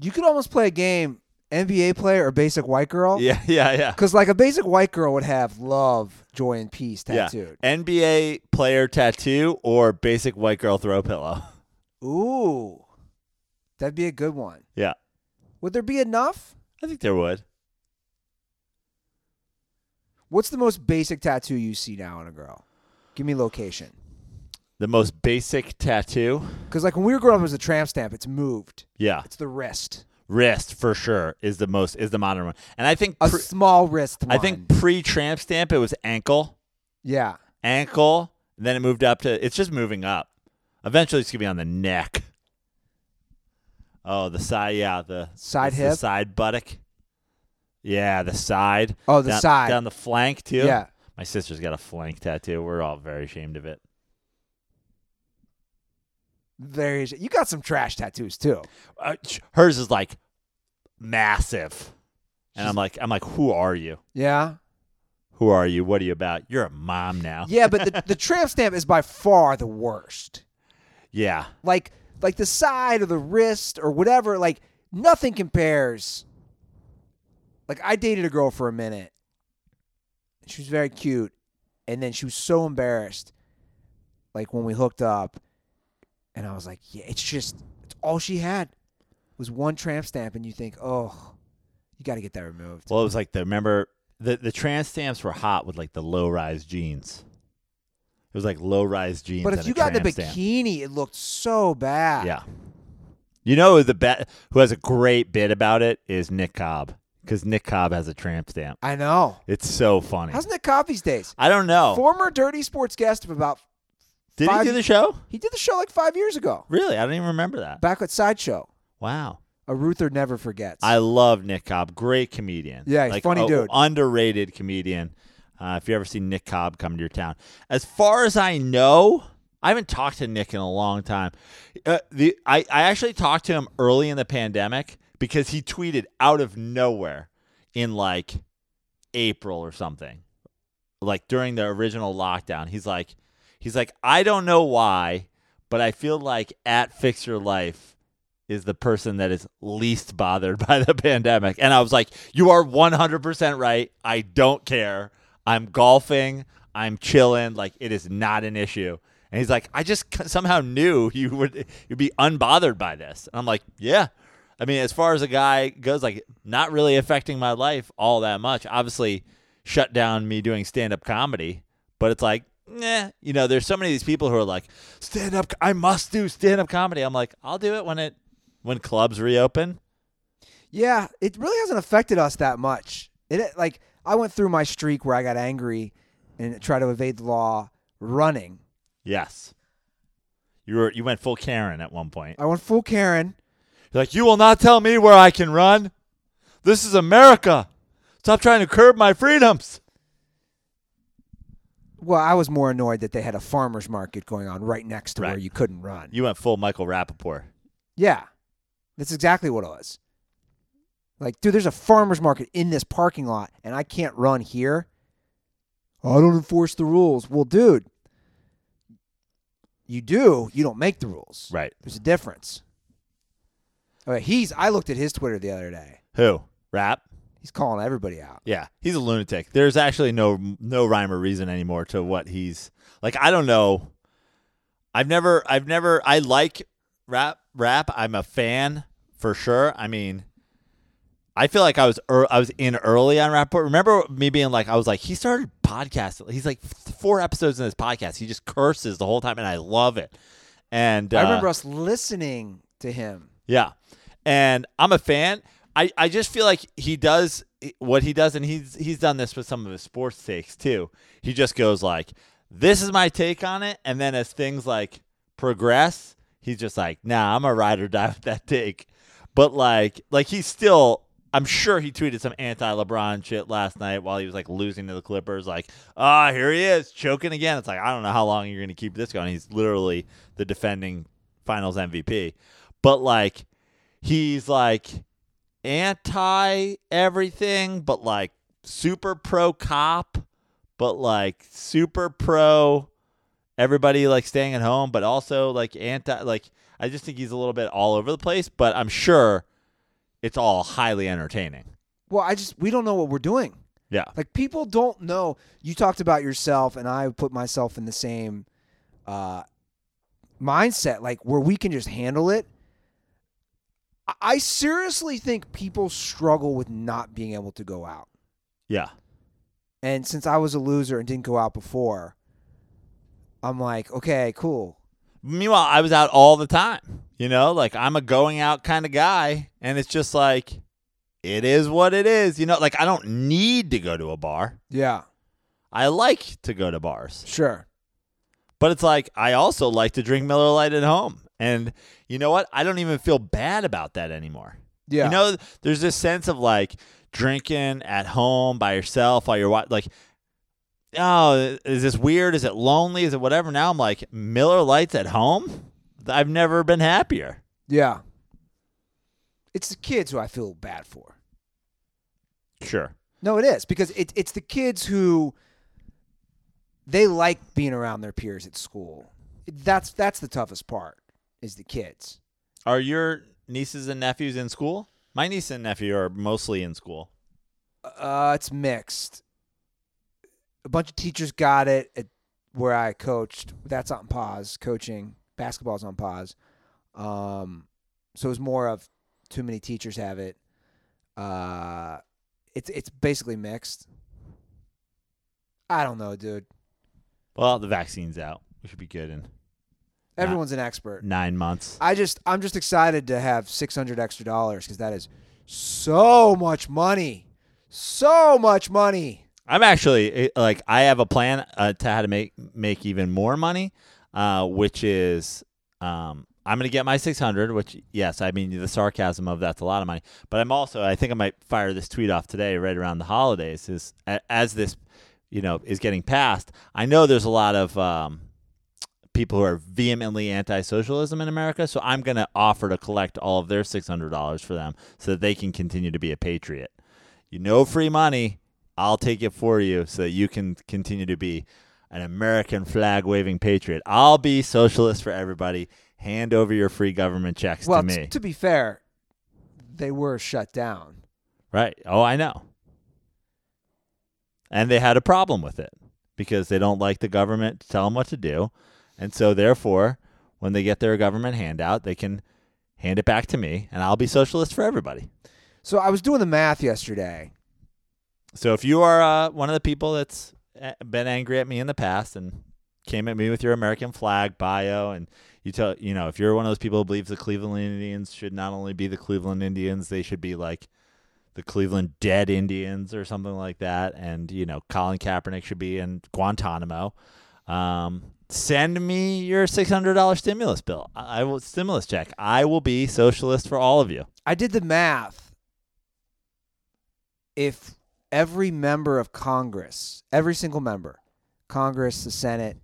you could almost play a game NBA player or basic white girl. Yeah, yeah, yeah. Because like a basic white girl would have love, joy, and peace tattooed. Yeah. NBA player tattoo or basic white girl throw pillow. Ooh, that'd be a good one. Yeah. Would there be enough? I think there would. What's the most basic tattoo you see now on a girl? Give me location. The most basic tattoo. Because like when we were growing up, it was a tramp stamp. It's moved. Yeah. It's the wrist. Wrist for sure is the most is the modern one. And I think A pre- small wrist. I think pre tramp stamp it was ankle. Yeah. ankle, then it moved up to. It's just moving up. Eventually, it's gonna be on the neck. Oh, the side, yeah, the Side it's the hip? side buttock. Yeah, the side. Oh, the down, side. down the flank too. Yeah. my sister's got a flank tattoo. We're all very ashamed of it. There is. You got some trash tattoos too. Uh, hers is like massive, and I'm like, I'm like, who are you? Yeah. Who are you? What are you about? You're a mom now. Yeah, but the, the tramp stamp is by far the worst. Yeah. Like like the side or the wrist or whatever. Like nothing compares. Like I dated a girl for a minute. She was very cute, and then she was so embarrassed. Like when we hooked up, and I was like, "Yeah, it's just it's all she had was one tramp stamp," and you think, "Oh, you got to get that removed." Well, it was like the remember the the trans stamps were hot with like the low rise jeans. It was like low rise jeans. but if you got the trans stamp. bikini, it looked so bad. yeah. You know the bet who has a great bit about it is Nick Cobb because Nick Cobb has a tramp stamp. I know. It's so funny. How's Nick Cobb these days? I don't know. Former Dirty Sports guest of about Did five- he do the show? He did the show like five years ago, Really? I don't even remember that. back at Sideshow. Wow. A Ruther never forgets. I love Nick Cobb. Great comedian. Yeah, like, funny a- dude. Underrated comedian. Uh, if you ever see Nick Cobb come to your town, as far as I know, I haven't talked to Nick in a long time. Uh, the I, I actually talked to him early in the pandemic because he tweeted out of nowhere in like April or something, like during the original lockdown. He's like, he's like, I don't know why, but I feel like at Fix Your Life is the person that is least bothered by the pandemic. And I was like, you are 100% right. I don't care. I'm golfing. I'm chilling. Like it is not an issue. And he's like, I just somehow knew you would you'd be unbothered by this. And I'm like, yeah. I mean, as far as a guy goes, like not really affecting my life all that much. Obviously, shut down me doing stand up comedy, but it's like, nah. You know, there's so many of these people who are like, stand up. I must do stand up comedy. I'm like, I'll do it when it when clubs reopen. Yeah, it really hasn't affected us that much. It like I went through my streak where I got angry and tried to evade the law running. Yes. You were you went full Karen at one point. I went full Karen. You're like, you will not tell me where I can run. This is America. Stop trying to curb my freedoms. Well, I was more annoyed that they had a farmers market going on right next to where you couldn't run. You went full Michael Rapaport. Yeah, that's exactly what it was. Like, dude, there's a farmers market in this parking lot, and I can't run here. Oh, I don't enforce the rules. Well, dude, you do. You don't make the rules. Right. There's a difference. Okay, he's. I looked at his Twitter the other day. Who? Rap? He's calling everybody out. Yeah, he's a lunatic. There's actually no no rhyme or reason anymore to what he's like. I don't know. I've never, I've never. I like rap. Rap. I'm a fan for sure. I mean, I feel like I was ear I was in early on Rapaport. Remember me being like, I was like, he started podcasting. He's like four episodes in this podcast. He just curses the whole time, and I love it. And I uh, remember us listening to him. yeah. And I'm a fan. I, I just feel like he does what he does, and he's he's done this with some of his sports takes too. He just goes like, "This is my take on it," and then as things like progress, he's just like, "Nah, I'm a ride or die with that take." But like, like he's still. I'm sure he tweeted some anti-LeBron shit last night while he was like losing to the Clippers. Like, ah, here he is choking again. It's like I don't know how long you're going to keep this going. He's literally the defending Finals MVP, but like he's like anti everything, but like super pro cop, but like super pro everybody like staying at home, but also like anti like I just think he's a little bit all over the place, but I'm sure it's all highly entertaining. Well, I just we don't know what we're doing. Yeah. Like people don't know. You talked about yourself, and I put myself in the same uh, mindset, like where we can just handle it. I- seriously think people struggle with not being able to go out. Yeah. And since I was a loser and didn't go out before, I'm like, okay, cool. Meanwhile, I was out all the time. You know, like I'm a going out kind of guy, and it's just like it is what it is. You know, like I don't need to go to a bar. Yeah, I like to go to bars. sure. But it's like I also like to drink Miller Lite at home. And you know what? I don't even feel bad about that anymore. Yeah. You know, there's this sense of like drinking at home by yourself while you're like, oh, is this weird? Is it lonely? Is it whatever? Now I'm like, Miller Lites at home? I've never been happier. Yeah. It's the kids who I feel bad for. Sure. No, it is because it, it's the kids who they like being around their peers at school. That's that's the toughest part is the kids. Are your nieces and nephews in school? My niece and nephew are mostly in school. Uh, it's mixed. A bunch of teachers got it at where I coached. That's on pause. Coaching basketball's on pause. Um, so it's more of too many teachers have it. Uh, it's it's basically mixed. I don't know, dude. Well, the vaccine's out. We should be good in Everyone's an expert. nine months. I just I'm just excited to have 600 extra dollars because that is so much money, so much money. I'm actually eh, like I have a plan uh, to how to make make even more money, uh, which is um, I'm gonna get my 600. Which yes, I mean the sarcasm of that's a lot of money, but I'm also I think I might fire this tweet off today right around the holidays. Is as this you know is getting passed, I know there's a lot of um, people who are vehemently anti-socialism in America. So I'm going to offer to collect all of their six hundred dollars for them, so that they can continue to be a patriot. You know, free money. I'll take it for you, so that you can continue to be an American flag waving patriot. I'll be socialist for everybody. Hand over your free government checks well, to t- me. to be fair, they were shut down. Right. Oh, I know. And they had a problem with it because they don't like the government to tell them what to do. And so, therefore, when they get their government handout, they can hand it back to me and I'll be socialist for everybody. So I was doing the math yesterday. So, if you are uh, one of the people that's been angry at me in the past and came at me with your American flag bio and you tell you know if you're one of those people who believes the Cleveland Indians should not only be the Cleveland Indians they should be like the Cleveland Dead Indians or something like that and you know Colin Kaepernick should be in Guantanamo um, send me your $600 stimulus bill I will stimulus check I will be socialist for all of you I did the math. If every member of Congress, every single member, Congress, the Senate,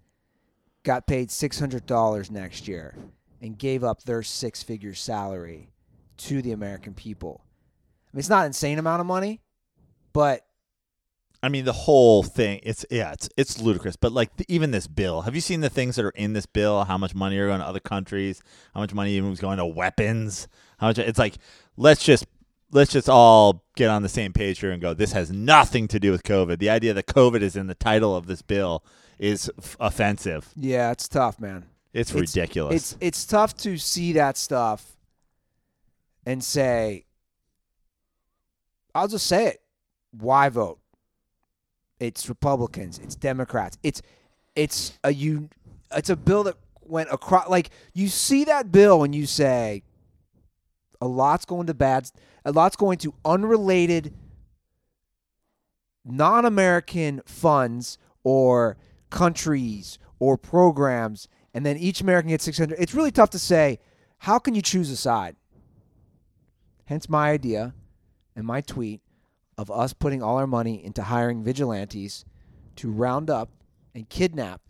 got paid $600 next year and gave up their six figure salary to the American people. I mean, it's not an insane amount of money, but I mean, the whole thing. It's yeah, it's it's ludicrous. But like the, even this bill, have you seen the things that are in this bill? How much money are going to other countries? How much money even was going to weapons? How much? It's like let's just let's just all get on the same page here and go. This has nothing to do with COVID. The idea that COVID is in the title of this bill is f- offensive. yeah, it's tough, man. It's, It's- ridiculous. It's it's tough to see that stuff and say, I'll just say it. Why vote? It's Republicans. It's Democrats. It's it's a you. It's a bill that went across. Like you see that bill and you say, a lot's going to bad. A lot's going to unrelated, non-American funds or countries or programs, and then each American gets six hundred. It's really tough to say. How can you choose a side? Hence my idea and my tweet of us putting all our money into hiring vigilantes to round up and kidnap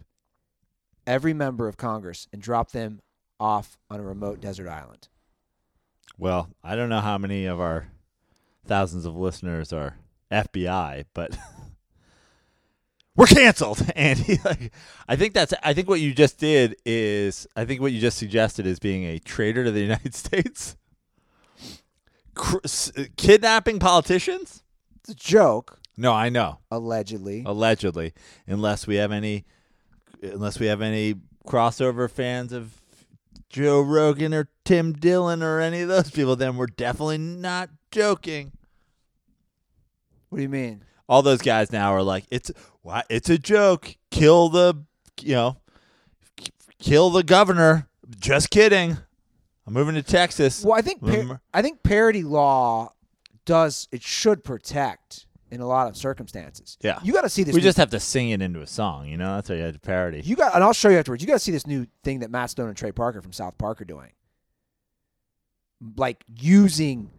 every member of Congress and drop them off on a remote desert island. well, I don't know how many of our thousands of listeners are FBI, but we're canceled. And like, I think that's. I think what you just did is. I think what you just suggested is being a traitor to the United States, kidnapping politicians. It's a joke, No, I know. allegedly. Allegedly, unless we have any, unless we have any crossover fans of Joe Rogan or Tim Dillon or any of those people, then we're definitely not joking. What do you mean? all those guys now are like, it's why it's a joke. Kill the, you know, k- kill the governor. Just kidding. I'm moving to Texas. Well, I think par- Remember- I think parity law does it should protect in a lot of circumstances. Yeah. You got to see this. We new- just have to sing it into a song, you know. That's how you had to parody. You got, and I'll show you afterwards. You got to see this new thing that Matt Stone and Trey Parker from South Park are doing, like using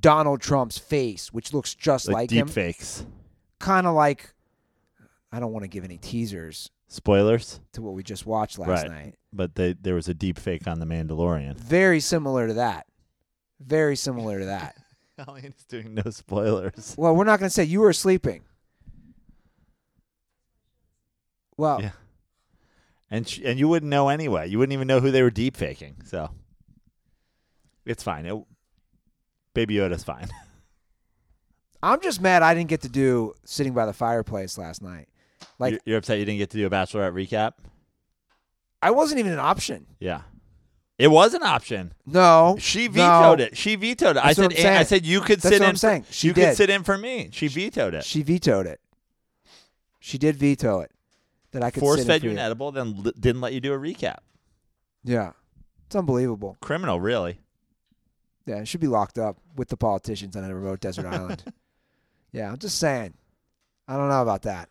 Donald Trump's face, which looks just like like, deep him, fakes, kind of like. I don't want to give any teasers spoilers, to what we just watched last Right. night. but they, there was a deep fake on the Mandalorian. Very similar to that. Very similar to that. Elliot's doing no spoilers. Well, we're not going to say you were sleeping. Well, Yeah. And sh- and you wouldn't know anyway. You wouldn't even know who they were deep faking. So it's fine. It, Baby Yoda's fine. I'm just mad I didn't get to do sitting by the fireplace last night. Like you're, you're upset you didn't get to do a bachelorette recap. I wasn't even an option. Yeah, it was an option. No, She no. vetoed it. She vetoed it. I That's what said. I said you could That's sit in. I'm saying. She you did. could sit in for me. She vetoed it. She vetoed it. She did veto it. That I could Force sit in fed you an edible, then li- didn't let you do a recap. Yeah, it's unbelievable. Criminal, really. Yeah, it should be locked up with the politicians on a remote desert island. Yeah, I'm just saying. I don't know about that.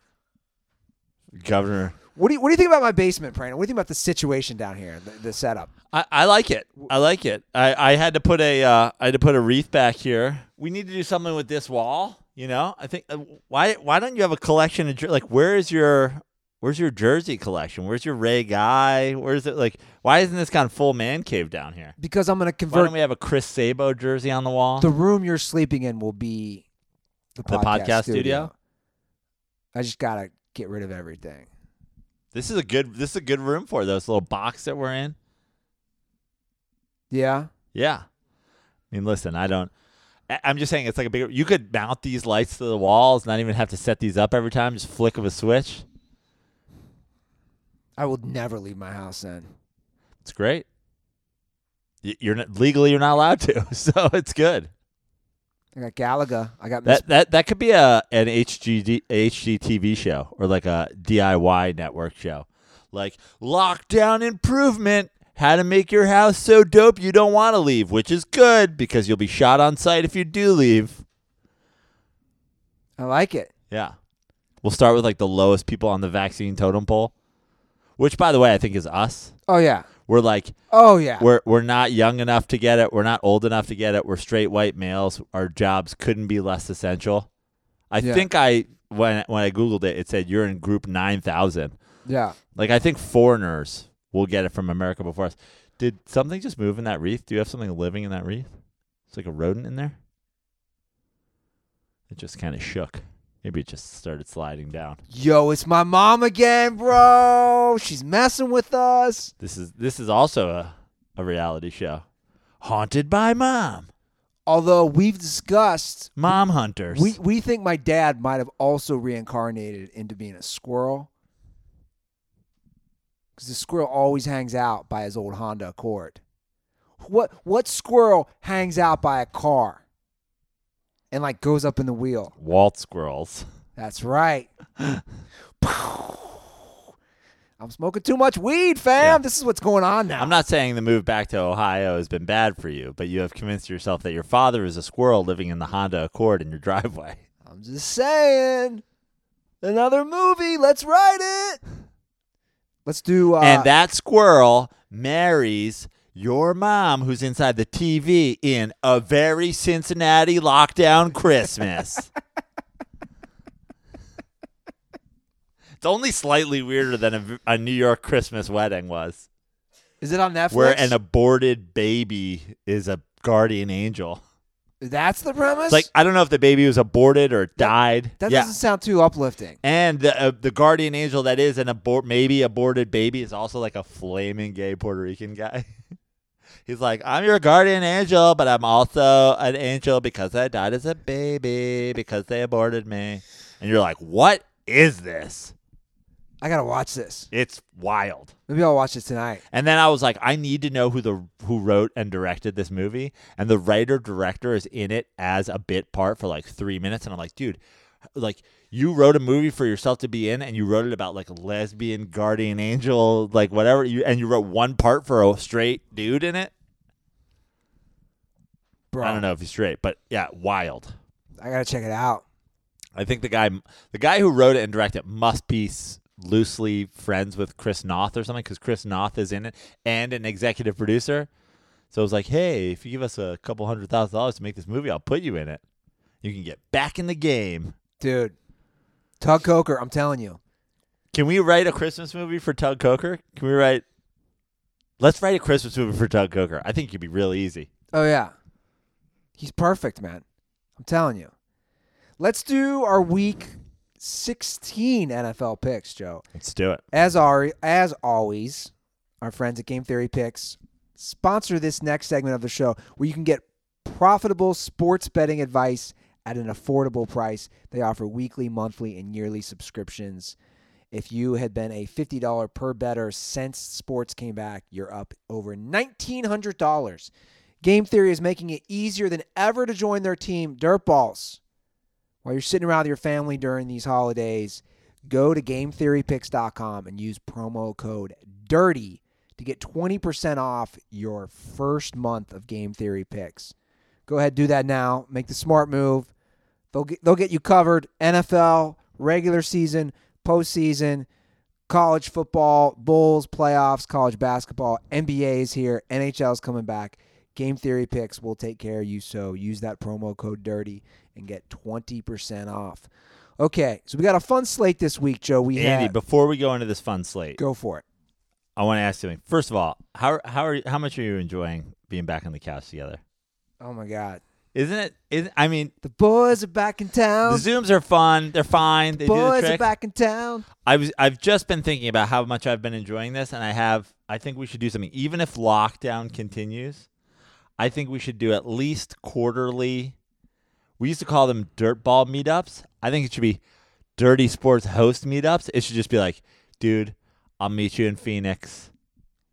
Governor. What do you What do you think about my basement, Prano? What do you think about the situation down here, the, the setup? I, I like it. I like it. I, I had to put a uh, I had to put a wreath back here. We need to do something with this wall. You know, I think uh, why why don't you have a collection of like where is your Where's your jersey collection? Where's your Ray Guy? Where's it like? Why isn't this gone full man cave down here? Because I'm going to convert. Why don't we have a Chris Sabo jersey on the wall? the room you're sleeping in will be the The podcast, podcast studio. studio? I just got to get rid of everything. This is a good. This is a good room for this little box that we're in. Yeah. Yeah. I mean, listen, I don't. I- I'm just saying it's like a bigger. You could mount these lights to the walls, not even have to set these up every time. Just flick of a switch. I will never leave my house then. It's great. Y- You're not legally you're not allowed to, so it's good. I got Galaga. I got Miss That that that could be a an HGD HGTV show or like a DIY network show, like lockdown improvement. How to make your house so dope you don't want to leave, which is good because you'll be shot on site if you do leave. I like it. Yeah. We'll start with like the lowest people on the vaccine totem pole, which by the way I think is us. Oh yeah. We're like Oh yeah. we're we're not young enough to get it. We're not old enough to get it. We're straight white males. Our jobs couldn't be less essential. I Yeah. think I when when I googled it, it said you're in group nine thousand. yeah. Like I think foreigners will get it from America before us. Did something just move in that wreath? Do you have something living in that wreath? It's like a rodent in there. It just kind of shook. Maybe it just started sliding down. Yo, it's my mom again, bro. She's messing with us. This is this is also a, a reality show. Haunted by mom. Although we've discussed, Mom hunters. we we think my dad might have also reincarnated into being a squirrel. Because the squirrel always hangs out by his old Honda Accord. What what squirrel hangs out by a car and like goes up in the wheel? Walt squirrels. That's right. I'm smoking too much weed, fam. Yeah. This is what's going on now. I'm not saying the move back to Ohio has been bad for you, but you have convinced yourself that your father is a squirrel living in the Honda Accord in your driveway. I'm just saying. Another movie. Let's write it. Let's do. Uh, and that squirrel marries your mom who's inside the TV in a very Cincinnati lockdown Christmas. it's only slightly weirder than a, a New York Christmas wedding was, is it on Netflix? where an aborted baby is a guardian angel. That's the premise. It's like I don't know if the baby was aborted or died. that yeah. doesn't sound too uplifting. And the uh, the guardian angel that is an abort maybe aborted baby is also like a flaming gay Puerto Rican guy. He's like, I'm your guardian angel, but I'm also an angel because I died as a baby because they aborted me. And you're like, what is this? I gotta watch this. It's wild. Maybe I'll watch it tonight. And then I was like, I need to know who the who wrote and directed this movie. And the writer director is in it as a bit part for like three minutes. And I'm like, dude, like you wrote a movie for yourself to be in, and you wrote it about like a lesbian guardian angel, like whatever. You and you wrote one part for a straight dude in it. Bro, I don't know if he's straight, but yeah, wild. I gotta check it out. I think the guy, the guy who wrote it and directed it, must be s- loosely friends with Chris Noth or something, because Chris Noth is in it and an executive producer. So it was like, hey, if you give us a couple hundred thousand dollars to make this movie, I'll put you in it. You can get back in the game. Dude. Tug Coker, I'm telling you. Can we write a Christmas movie for Tug Coker? Can we write? Let's write a Christmas movie for Tug Coker. I think it'd be real easy. Oh yeah. He's perfect, man. I'm telling you. Let's do our week 16 NFL picks, Joe. Let's do it. As are as always, our friends at Game Theory Picks sponsor this next segment of the show where you can get profitable sports betting advice at an affordable price. They offer weekly, monthly, and yearly subscriptions. If you had been a $50 per better since sports came back, you're up over $1,900. Game Theory is making it easier than ever to join their team, Dirtballs. While you're sitting around with your family during these holidays, go to GameTheoryPicks.com and use promo code DIRTY to get 20% off your first month of Game Theory Picks. Go ahead, do that now. Make the smart move. They'll get, they'll get you covered. NFL, regular season, postseason, college football, Bulls, playoffs, college basketball, NBA is here, NHL is coming back. Game Theory Picks will take care of you. So use that promo code DIRTY and get 20% off. Okay, so we got a fun slate this week, Joe. We Andy, had before we go into this fun slate, go for it. I want to ask you something. First of all, how how are how much are you enjoying being back on the couch together? Oh my God, Isn't it? Isn't, I mean, the boys are back in town. the zooms are fun. They're fine. They do the boys trick. are back in town. I was I've just been thinking about how much I've been enjoying this, and I have. I think we should do something, even if lockdown continues. I think we should do at least quarterly. We used to call them dirt ball meetups. I think it should be dirty sports host meetups. It should just be like, dude, I'll meet you in Phoenix.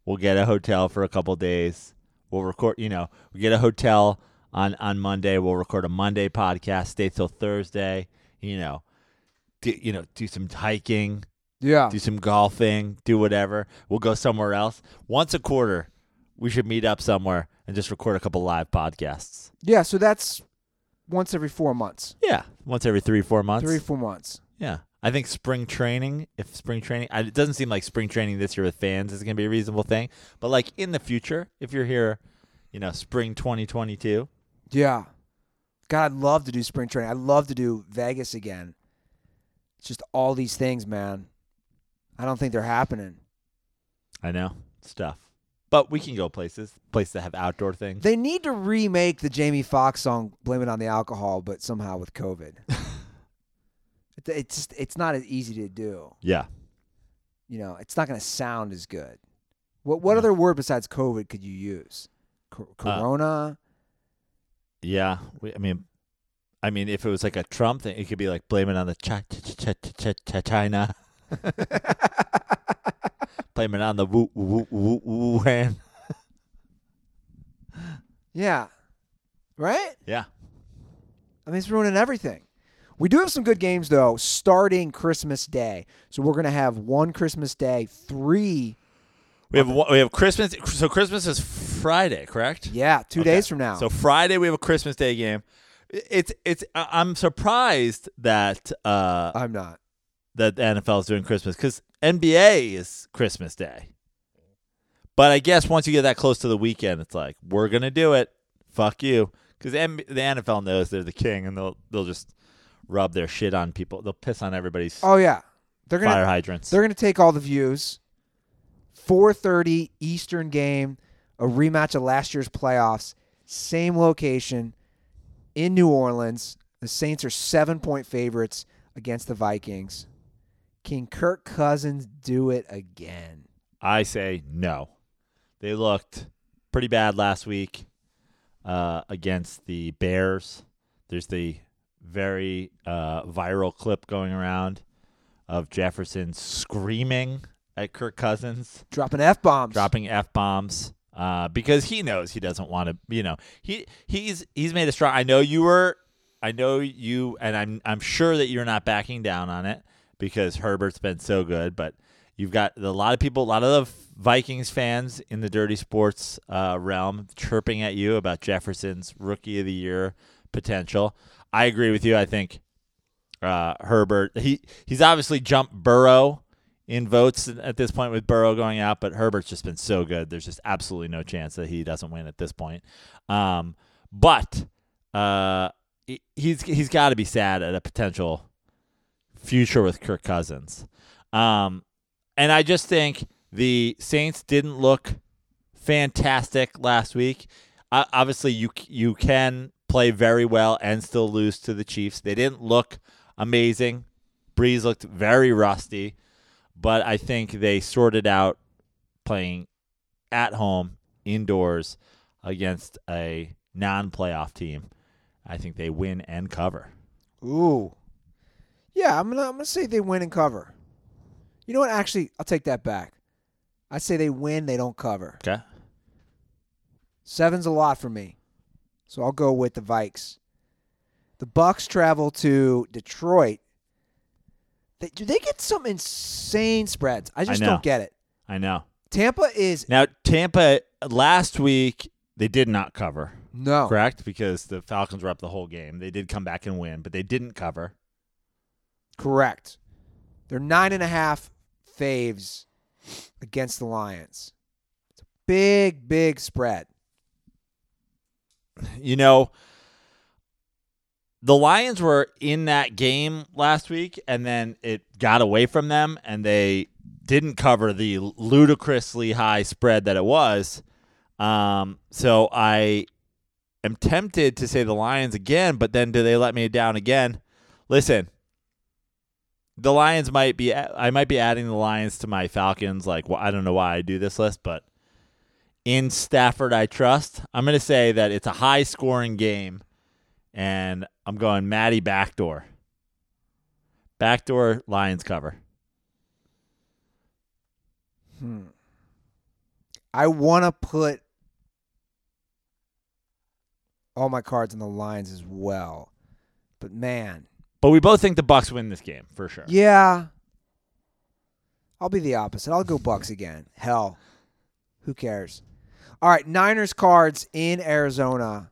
We'll get a hotel for a couple days. We'll record. You know, we get a hotel on on Monday. We'll record a Monday podcast. Stay till Thursday. You know, do, you know, do some hiking Yeah, do some golfing, do whatever. We'll go somewhere else. Once a quarter, we should meet up somewhere and just record a couple live podcasts. yeah. So that's once every four months. Yeah, once every three, four months. Three, four months. Yeah, I think spring training. If spring training, it doesn't seem like spring training this year with fans is going to be a reasonable thing. But like in the future, if you're here, you know, spring 2022. Yeah. God, I'd love to do spring training. I'd love to do Vegas again. It's just all these things, man. I don't think they're happening. I know stuff, but we can go places, places that have outdoor things. They need to remake the Jamie Foxx song "Blame It on the Alcohol," but somehow with COVID, it's just it's not as easy to do. yeah, You know, it's not going to sound as good. What what No. other word besides COVID could you use? Co- Uh, corona. Yeah, we, I mean, I mean, if it was like a Trump thing, it could be like blame it on the chi- chi- chi- chi- chi- China, it on the Wu- Wu- Wu- Wuhan. yeah. Right. Yeah, I mean, it's ruining everything. We do have some good games though, starting Christmas Day. So we're gonna have one Christmas Day, three. we have one- we have Christmas. So Christmas is Friday, correct? Yeah, two Okay. days from now. So Friday we have a Christmas Day game. It's it's. I'm surprised that uh I'm not. That the NFL is doing Christmas because NBA is Christmas Day. But I guess once you get that close to the weekend, it's like we're gonna do it. Fuck you, because the NFL knows they're the king, and they'll they'll just rub their shit on people. They'll piss on everybody's Oh yeah, they're gonna fire hydrants. they're gonna take all the views. 4:30 Eastern game, a rematch of last year's playoffs, same location in New Orleans. The Saints are seven point favorites against the Vikings. Can Kirk Cousins do it again? I say no. They looked pretty bad last week uh, against the Bears. There's the very uh, viral clip going around of Jefferson screaming at Kirk Cousins, Dropping f bombs. dropping f bombs. Uh, because he knows he doesn't want to, you know, he he's he's made a strong. I know you were, I know you, and I'm I'm sure that you're not backing down on it because Herbert's been so good. But you've got a lot of people, a lot of the Vikings fans in the dirty sports uh, realm chirping at you about Jefferson's rookie of the year potential. I agree with you. I think uh, Herbert he he's obviously jumped Burrow in votes at this point with Burrow going out, but Herbert's just been so good. There's just absolutely no chance that he doesn't win at this point. Um, but uh, he's he's got to be sad at a potential future with Kirk Cousins. Um, and I just think the Saints didn't look fantastic last week. Uh, obviously, you you can play very well and still lose to the Chiefs. They didn't look amazing. Brees looked very rusty, but I think they sorted out playing at home indoors against a non-playoff team. I think they win and cover. Ooh. Yeah, I'm gonna I'm gonna say they win and cover. You know what? Actually, I'll take that back. I say they win, they don't cover. Okay. Seven's a lot for me, so I'll go with the Vikes. The Bucks travel to Detroit. They, do they get some insane spreads? I just know. don't get it. I know. Tampa is Now Tampa last week they did not cover, no correct? Because the Falcons were up the whole game. They did come back and win, but they didn't cover. Correct. They're nine and a half faves against the Lions. It's a big, big spread. You know, the Lions were in that game last week, and then it got away from them, and they didn't cover the ludicrously high spread that it was. Um, so I am tempted to say the Lions again, but then do they let me down again? Listen, the Lions might be. I might be adding the Lions to my Falcons. Like, well, I don't know why I do this list, but in Stafford, I trust. I'm going to say that it's a high scoring game, and I'm going Matty backdoor. Backdoor Lions cover. Hmm. I want to put all my cards on the Lions as well. But man, But we both think the Bucks win this game for sure. yeah. I'll be the opposite. I'll go Bucks again. Hell. Who cares? All right, Niners cards in Arizona.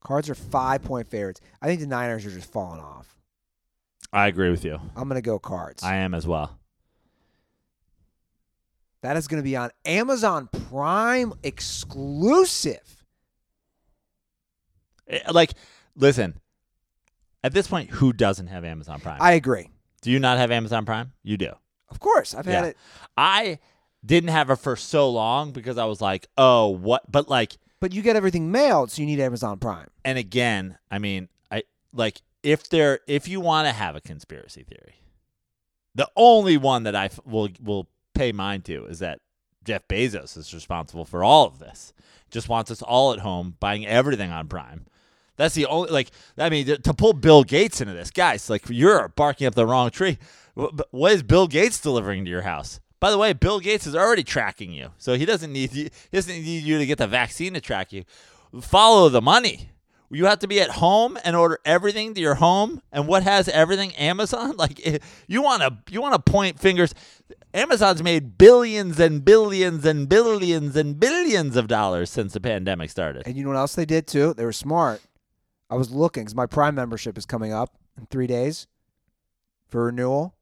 Cards are 5-point favorites. I think the Niners are just falling off. I agree with you. I'm going to go cards. I am as well. that is going to be on Amazon Prime exclusive. Eh, Like, listen. At this point, who doesn't have Amazon Prime? I agree. do you not have Amazon Prime? You do. Of course, I've had Yeah. it. I didn't have it for so long because I was like, oh, what? But like, But you get everything mailed, so you need Amazon Prime. and again, I mean, I like if there if you want to have a conspiracy theory, the only one that I f- will will pay mine to is that Jeff Bezos is responsible for all of this. Just wants us all at home buying everything on Prime. That's the only like I mean to pull Bill Gates into this, guys. Like you're barking up the wrong tree. What is Bill Gates delivering to your house? By the way, Bill Gates is already tracking you, so he doesn't need you. He doesn't need you to get the vaccine to track you. Follow the money. You have to be at home and order everything to your home. And what has everything? Amazon. Like eh, you want to you want to point fingers. Amazon's made billions and billions and billions and billions of dollars since the pandemic started. And you know what else they did too? They were smart. I was looking because my Prime membership is coming up in three days for renewal.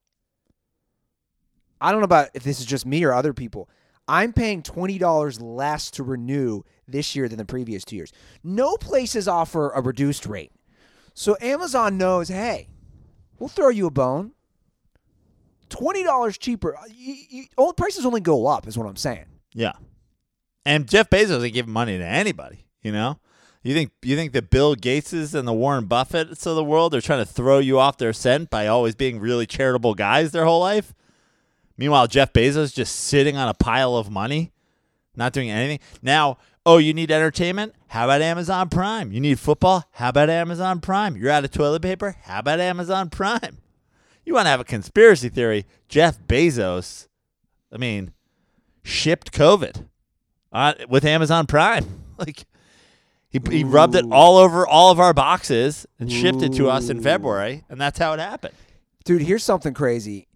I don't know about if this is just me or other people. I'm paying twenty dollars less to renew this year than the previous two years. No places offer a reduced rate, so Amazon knows. Hey, we'll throw you a bone. Twenty dollars cheaper. Uh, you, you, all prices only go up, is what I'm saying. Yeah. And Jeff Bezos ain't giving money to anybody, you know? You think you think the Bill Gateses and the Warren Buffetts of the world are trying to throw you off their scent by always being really charitable guys their whole life? Meanwhile, Jeff Bezos just sitting on a pile of money, not doing anything. Now, oh, you need entertainment? How about Amazon Prime? You need football? How about Amazon Prime? You're out of toilet paper? How about Amazon Prime? You want to have a conspiracy theory? Jeff Bezos, I mean, shipped COVID uh, with Amazon Prime. like he, he rubbed it all over all of our boxes and shipped it to us in February, and that's how it happened. Dude, here's something crazy.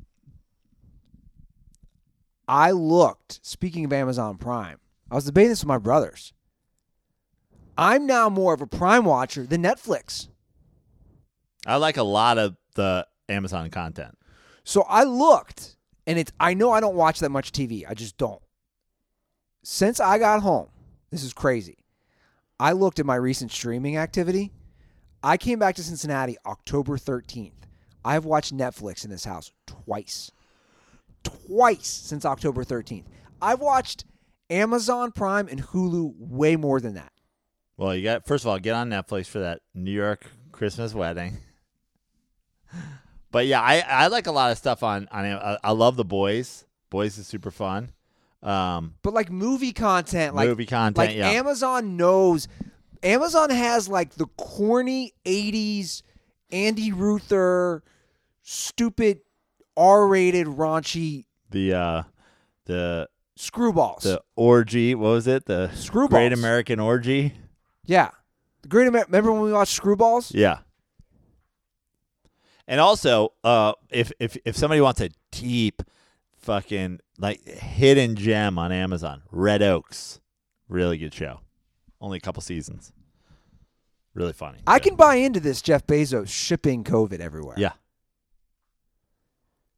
I looked, speaking of Amazon Prime, I was debating this with my brothers. I'm now more of a Prime watcher than Netflix. I like a lot of the Amazon content. So I looked, and it's I know I don't watch that much TV. I just don't. Since I got home, this is crazy. I looked at my recent streaming activity. I came back to Cincinnati October 13th. I've watched Netflix in this house twice. Twice since October 13th. I've watched Amazon Prime and Hulu way more than that. Well, you got first of all, get on Netflix for that New York Christmas wedding. But yeah, I, I like a lot of stuff on on. I, I love the boys. Boys is super fun. Um, But like movie content, like movie content. Like yeah, Amazon knows Amazon has like the corny 80s Andy Ruther stupid R-rated raunchy the uh, the screwballs. the orgy. What was it? The Screwballs. Great American Orgy. yeah. The Great Amer- remember when we watched Screwballs? Yeah. And also, uh, if if if somebody wants a deep, fucking like hidden gem on Amazon, Red Oaks, really good show. Only a couple seasons. Really funny. I can buy into this Jeff Bezos shipping COVID everywhere. Yeah.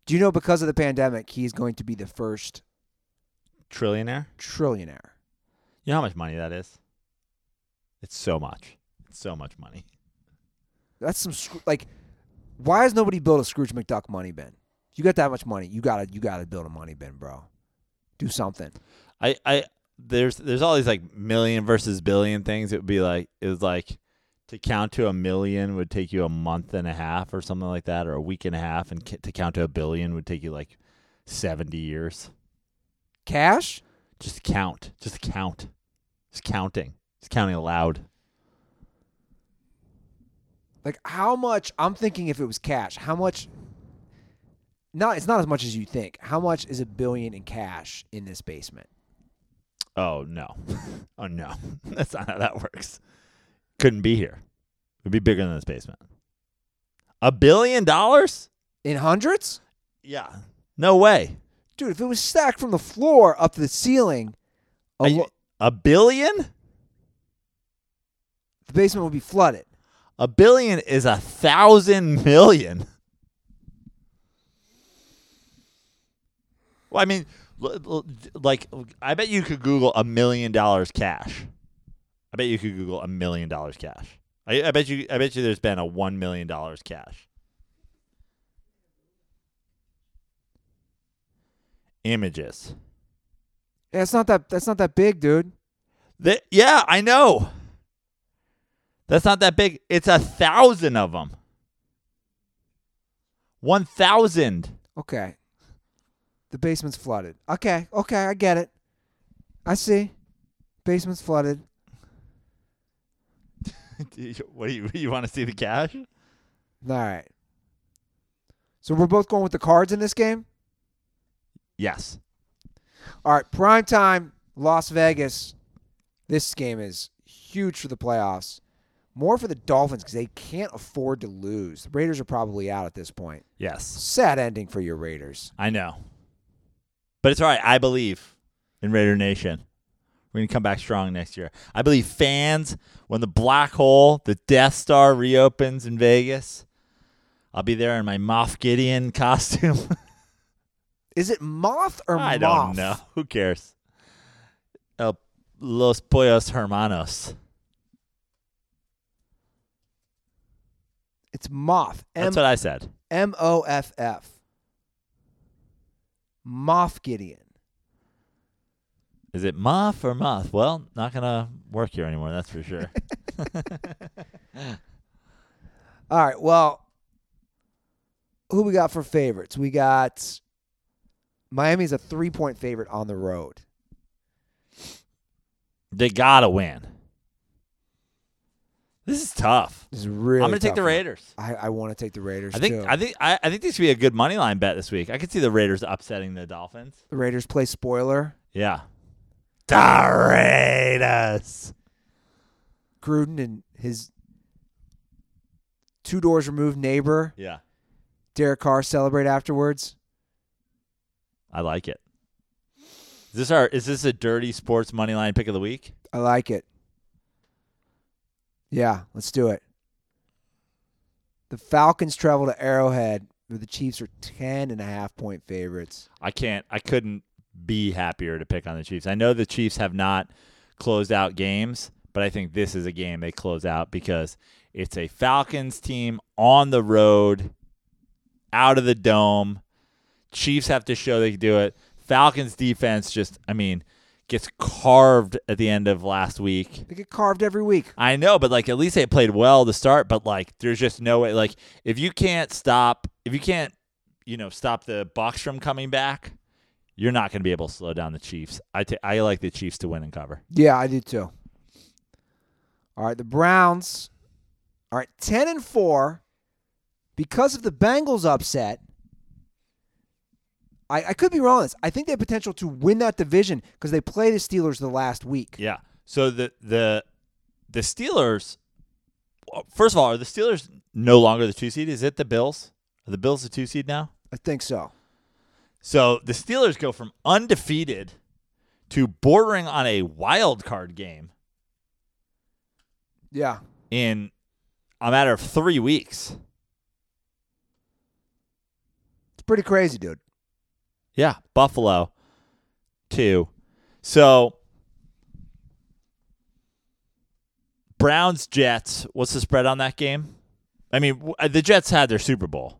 Do you know because of the pandemic, he's going to be the first Trillionaire. trillionaire? You know how much money that is? It's so much. It's so much money. That's some like. Why has nobody built a Scrooge McDuck money bin? You got that much money, you gotta you gotta build a money bin, bro. Do something. I, I there's there's all these like million versus billion things. It would be like it was like to count to a million would take you a month and a half or something like that, or a week and a half, and to count to a billion would take you like seventy years. Cash? Just count, just count, just counting, just counting aloud. Like how much? I'm thinking if it was cash, how much? No, it's not as much as you think. How much is a billion in cash in this basement? Oh no, oh no, that's not how that works. Couldn't be here. It'd be bigger than this basement. A billion dollars? In hundreds? Yeah. No way. Dude, if it was stacked from the floor up to the ceiling, a you- a billion? the basement would be flooded. A billion is a thousand million. Well, I mean, like, I bet you could Google a million dollars cash. I bet you could Google a million dollars cash. I, I bet you. I bet you. There's been a one million dollars cash. Images. Yeah, it's not that that's not that big, dude. That, yeah, I know. That's not that big. It's a thousand of them. One thousand. Okay. The basement's flooded. Okay, okay, I get it. I see. Basement's flooded. what do you you want to see the cash? All right. So we're both going with the cards in this game? Yes. All right, prime time, Las Vegas. This game is huge for the playoffs. More for the Dolphins because they can't afford to lose. The Raiders are probably out at this point. Yes. Sad ending for your Raiders. I know. But it's all right. I believe in Raider Nation. We're going to come back strong next year. I believe fans, when the black hole, the Death Star reopens in Vegas, I'll be there in my Moff Gideon costume. Is it Moth or I Moth? don't know. Who cares? El Los Pollos Hermanos. It's Moth. M That's what I said. M O F F. Moff Gideon. Is it Moff or Moth? Well, not to work here anymore, that's for sure. All right. Well, who we got for favorites? We got Miami's a three point favorite on the road. they got to win. This is tough. This is really. I'm going to take tough the one. Raiders. I, I want to take the Raiders I think too. I think I, I think this could be a good money line bet this week. I could see the Raiders upsetting the Dolphins. the Raiders play spoiler. Yeah. The Raiders. Gruden and his two doors removed neighbor Yeah. Derek Carr celebrate afterwards. I like it. Is this our is this a dirty sports money line pick of the week? I like it. Yeah, let's do it. The Falcons travel to Arrowhead, where the Chiefs are ten and a half point favorites. I can't I couldn't be happier to pick on the Chiefs. I know the Chiefs have not closed out games, but I think this is a game they close out because it's a Falcons team on the road, out of the dome. Chiefs have to show they can do it. Falcons defense just, I mean, gets carved at the end of last week. They get carved every week. I know, but like at least they played well to start. But like, there's just no way. Like, if you can't stop, if you can't, you know, stop the Bucks from coming back, you're not going to be able to slow down the Chiefs. I I like the Chiefs to win and cover. Yeah, I do too. All right, the Browns. All right, ten and four. Because of the Bengals upset, I, I could be wrong on this. I think they have potential to win that division because they play the Steelers the last week. Yeah. So the the the Steelers. First of all, are the Steelers no longer the two seed? Is it the Bills? Are the Bills the two seed now? I think so. So the Steelers go from undefeated to bordering on a wild card game Yeah. in a matter of three weeks. It's pretty crazy, dude. Yeah, Buffalo, two. So Browns Jets. What's the spread on that game? I mean, uh, the Jets had their Super Bowl.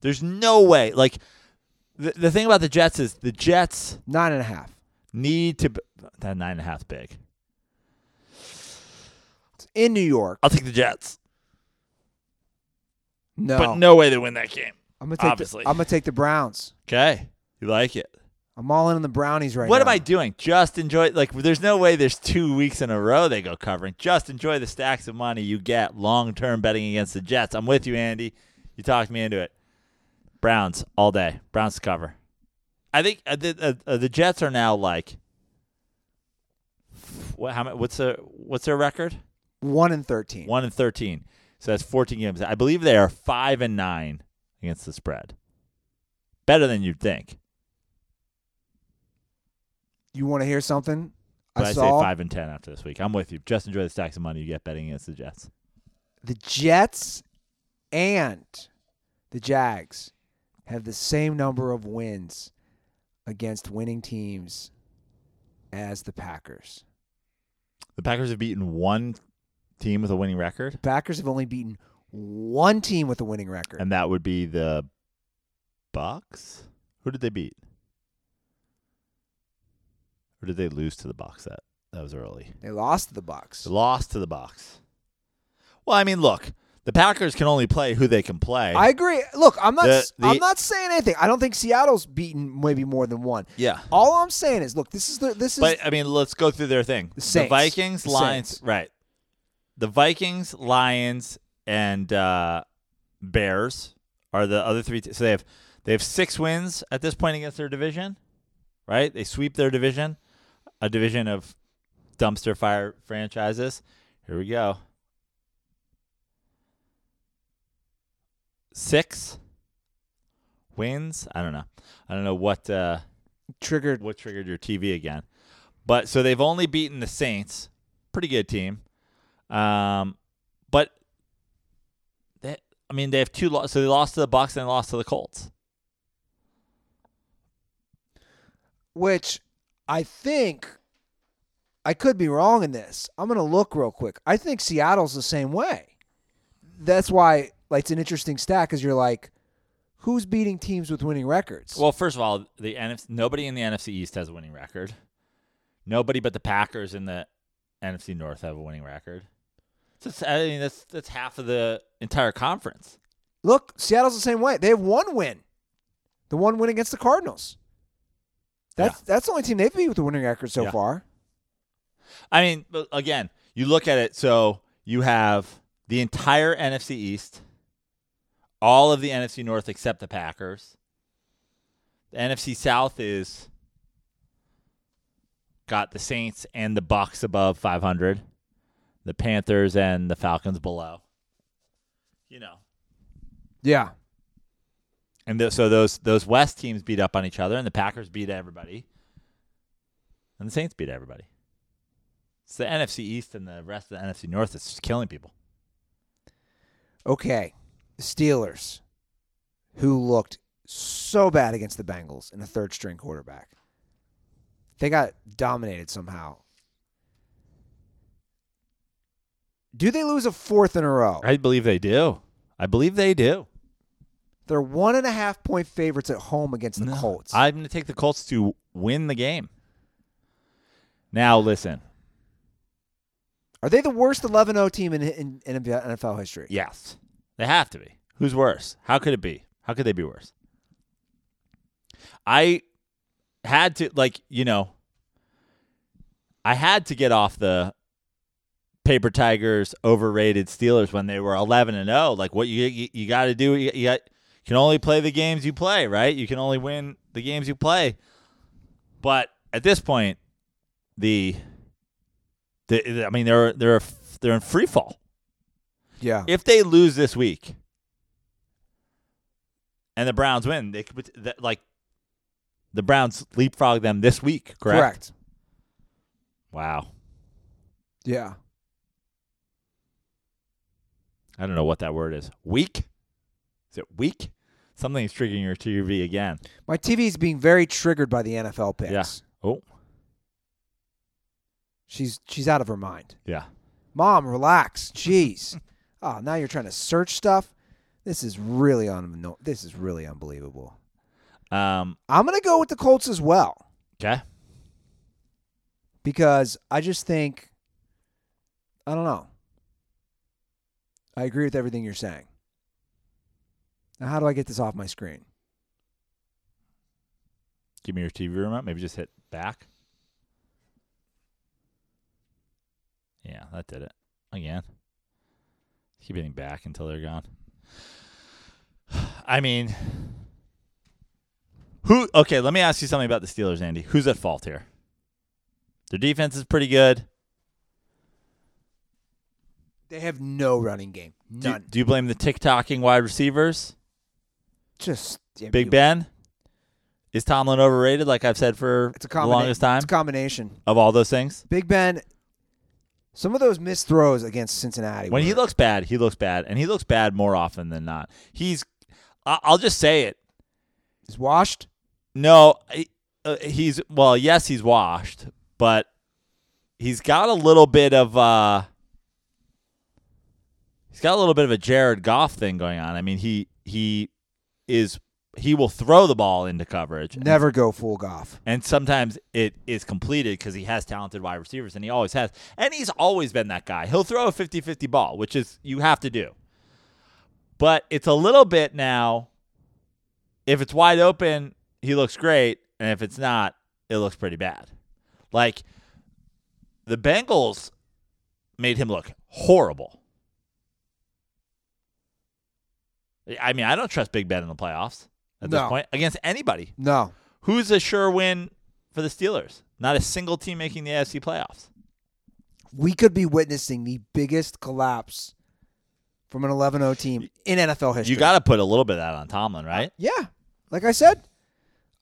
There's no way. Like the the thing about the Jets is the Jets Nine and a half. need to. That nine and a half big. It's in New York. I'll take the Jets, No, but no way they win that game. I'm gonna take. obviously. The, I'm gonna take the Browns. Okay, you like it. I'm all in on the brownies right now. what now. am I doing? Just enjoy. Like, there's no way there's two weeks in a row they go covering. Just enjoy the stacks of money you get long term betting against the Jets. I'm with you, Andy. You talked me into it. Browns all day. Browns to cover. I think uh, the uh, uh, the Jets are now like. What? How? mu- What's their What's their record? One and thirteen. One and thirteen. So that's 14 games. I believe they are five and nine against the spread. Better than you'd think. You want to hear something? But I, I say five and ten after this week. I'm with you. Just enjoy the stacks of money you get betting against the Jets. the Jets and the Jags have the same number of wins against winning teams as the Packers. The Packers have beaten one team with a winning record, The Packers have only beaten one team with a winning record. and that would be the Bucks. Who did they beat? Or did they lose to the Bucks That that was early. They lost to the Bucks. They lost to the Bucks. Well, I mean, look, the Packers can only play who they can play. I agree. Look, I'm not. The- the- I'm not saying anything. I don't think Seattle's beaten maybe more than one. yeah. All I'm saying is, look, this is the this is But I mean, let's go through their thing. The, Saints. Vikings, The Lions, Saints. right? The Vikings, Lions, and uh, Bears are the other three. So they have they have six wins at this point against their division, right? They sweep their division, a division of dumpster fire franchises. Here we go. Six wins. I don't know. I don't know what. Uh, triggered. what triggered your TV again. But so they've only beaten the Saints, pretty good team. Um, but they, I mean, they have two. Lo- so they lost to the Bucks and they lost to the Colts. which I think I could be wrong in this. I'm going to look real quick. I think Seattle's the same way. That's why like it's an interesting stat because you're like, who's beating teams with winning records? Well, first of all, the NFC, nobody in the NFC East has a winning record. Nobody but the Packers in the NFC North have a winning record. I mean, that's that's half of the entire conference. look, Seattle's the same way. They have one win, the one win against the Cardinals. That's that's the only team they've beat with a winning record so Yeah. far. I mean, again, you look at it. So you have the entire NFC East, all of the NFC North except the Packers. The NFC South is got the Saints and the Bucks above 500, the Panthers and the Falcons below. You know, Yeah. And th- so those those West teams beat up on each other, and the Packers beat everybody, and the Saints beat everybody. It's the NFC East and the rest of the NFC North that's just killing people. Okay, the Steelers, who looked so bad against the Bengals and a third string quarterback, they got dominated somehow. Do they lose a fourth in a row? I believe they do. I believe they do. They're one and a half point favorites at home against the No. Colts. I'm going to take the Colts to win the game. Now listen. Are they the worst 11 0 team in, in, in NFL history? Yes, they have to be. Who's worse? How could it be? How could they be worse? I had to like you know. I had to get off the paper tigers overrated Steelers when they were 11 and 0. Like what you you, you got to do you, you got you can only play the games you play, right? You can only win the games you play. But at this point, the the I mean they're they're they're in free fall Yeah. if they lose this week and the Browns win, they could that, like the Browns leapfrog them this week, correct? Correct. Wow. Yeah. I don't know what that word is. Weak? Is it weak? Something's triggering your TV again. My TV is being very triggered by the NFL picks. Yeah. Oh, She's she's out of her mind. yeah. Mom, relax. Jeez. Oh, now you're trying to search stuff. This is really un- This is really unbelievable. Um, I'm gonna go with the Colts as well okay. because I just think I don't know. I agree with everything you're saying. Now, how do I get this off my screen? Give me your TV remote. Maybe just hit back. Yeah, that did it. Again. Keep hitting back until they're gone. I mean, who? Okay, let me ask you something about the Steelers, Andy. Who's at fault here? Their defense is pretty good. They have no running game. Do, None. do you blame the tick-tocking wide receivers? Just yeah, Big you- Ben? Is Tomlin overrated, like I've said for It's a the combina- longest time? It's a combination. of all those things? Big Ben. Some of those missed throws against Cincinnati. When he looks bad, he looks bad, and he looks bad more often than not. He's, I- I'll just say it. he's washed. No, uh, he's well, yes, he's washed, but he's got a little bit of uh he's got a little bit of a Jared Goff thing going on. I mean, he he is he will throw the ball into coverage. and- Never go full Goff. And sometimes it is completed because he has talented wide receivers, and he always has. And he's always been that guy. He'll throw a 50 50 ball, which is you have to do. But it's a little bit now. If it's wide open, he looks great. And if it's not, it looks pretty bad. Like the Bengals made him look horrible. I mean, I don't trust Big Ben in the playoffs at this point against anybody. No. Who's a sure win for the Steelers? Not a single team making the AFC playoffs. We could be witnessing the biggest collapse from an 11-0 team in NFL history. You got to put a little bit of that on Tomlin, uh, right? Yeah. Like I said,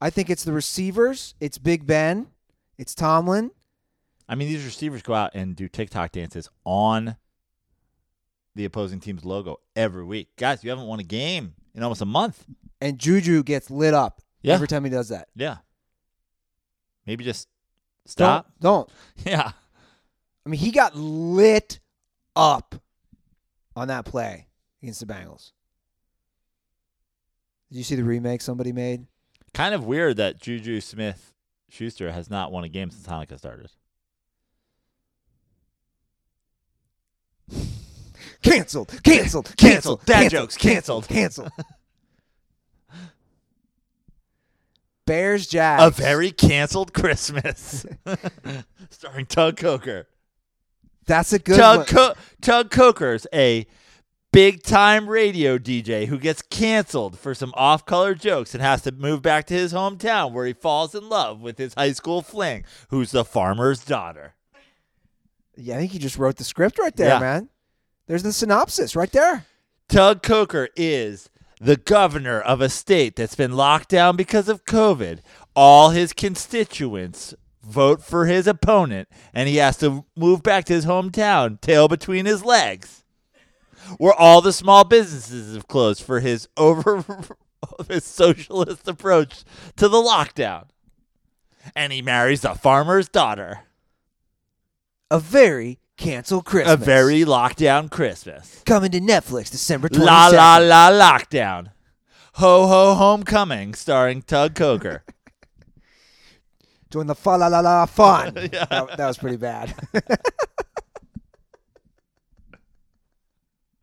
I think it's the receivers, it's Big Ben, it's Tomlin. I mean, these receivers go out and do TikTok dances on the opposing team's logo every week. Guys, you haven't won a game in almost a month. And Juju gets lit up Yeah. every time he does that. Yeah. Maybe just stop. Don't. Don't. Yeah. I mean, he got lit up on that play against the Bengals. Did you see the remake somebody made? Kind of weird that Juju Smith Schuster has not won a game since Hanukkah started. Canceled. Canceled. Canceled. Dad canceled, jokes. Canceled. Canceled. Canceled. Bears Jags. A very canceled Christmas. Starring Tug Coker. That's a good Tug, one. Co- Tug Coker's a big time radio DJ who gets canceled for some off color jokes and has to move back to his hometown where he falls in love with his high school fling, who's the farmer's daughter. Yeah, I think you just wrote the script right there, Yeah. man. There's the synopsis right there. Tug Coker is the governor of a state that's been locked down because of COVID. All his constituents vote for his opponent, and he has to move back to his hometown, tail between his legs, where all the small businesses have closed for his over his socialist approach to the lockdown. And he marries a farmer's daughter. A very canceled Christmas. A very lockdown Christmas. coming to Netflix December 22nd. La la la lockdown. Ho ho homecoming starring Tug Coker. Doing the fa la la la fun. that, that was pretty bad.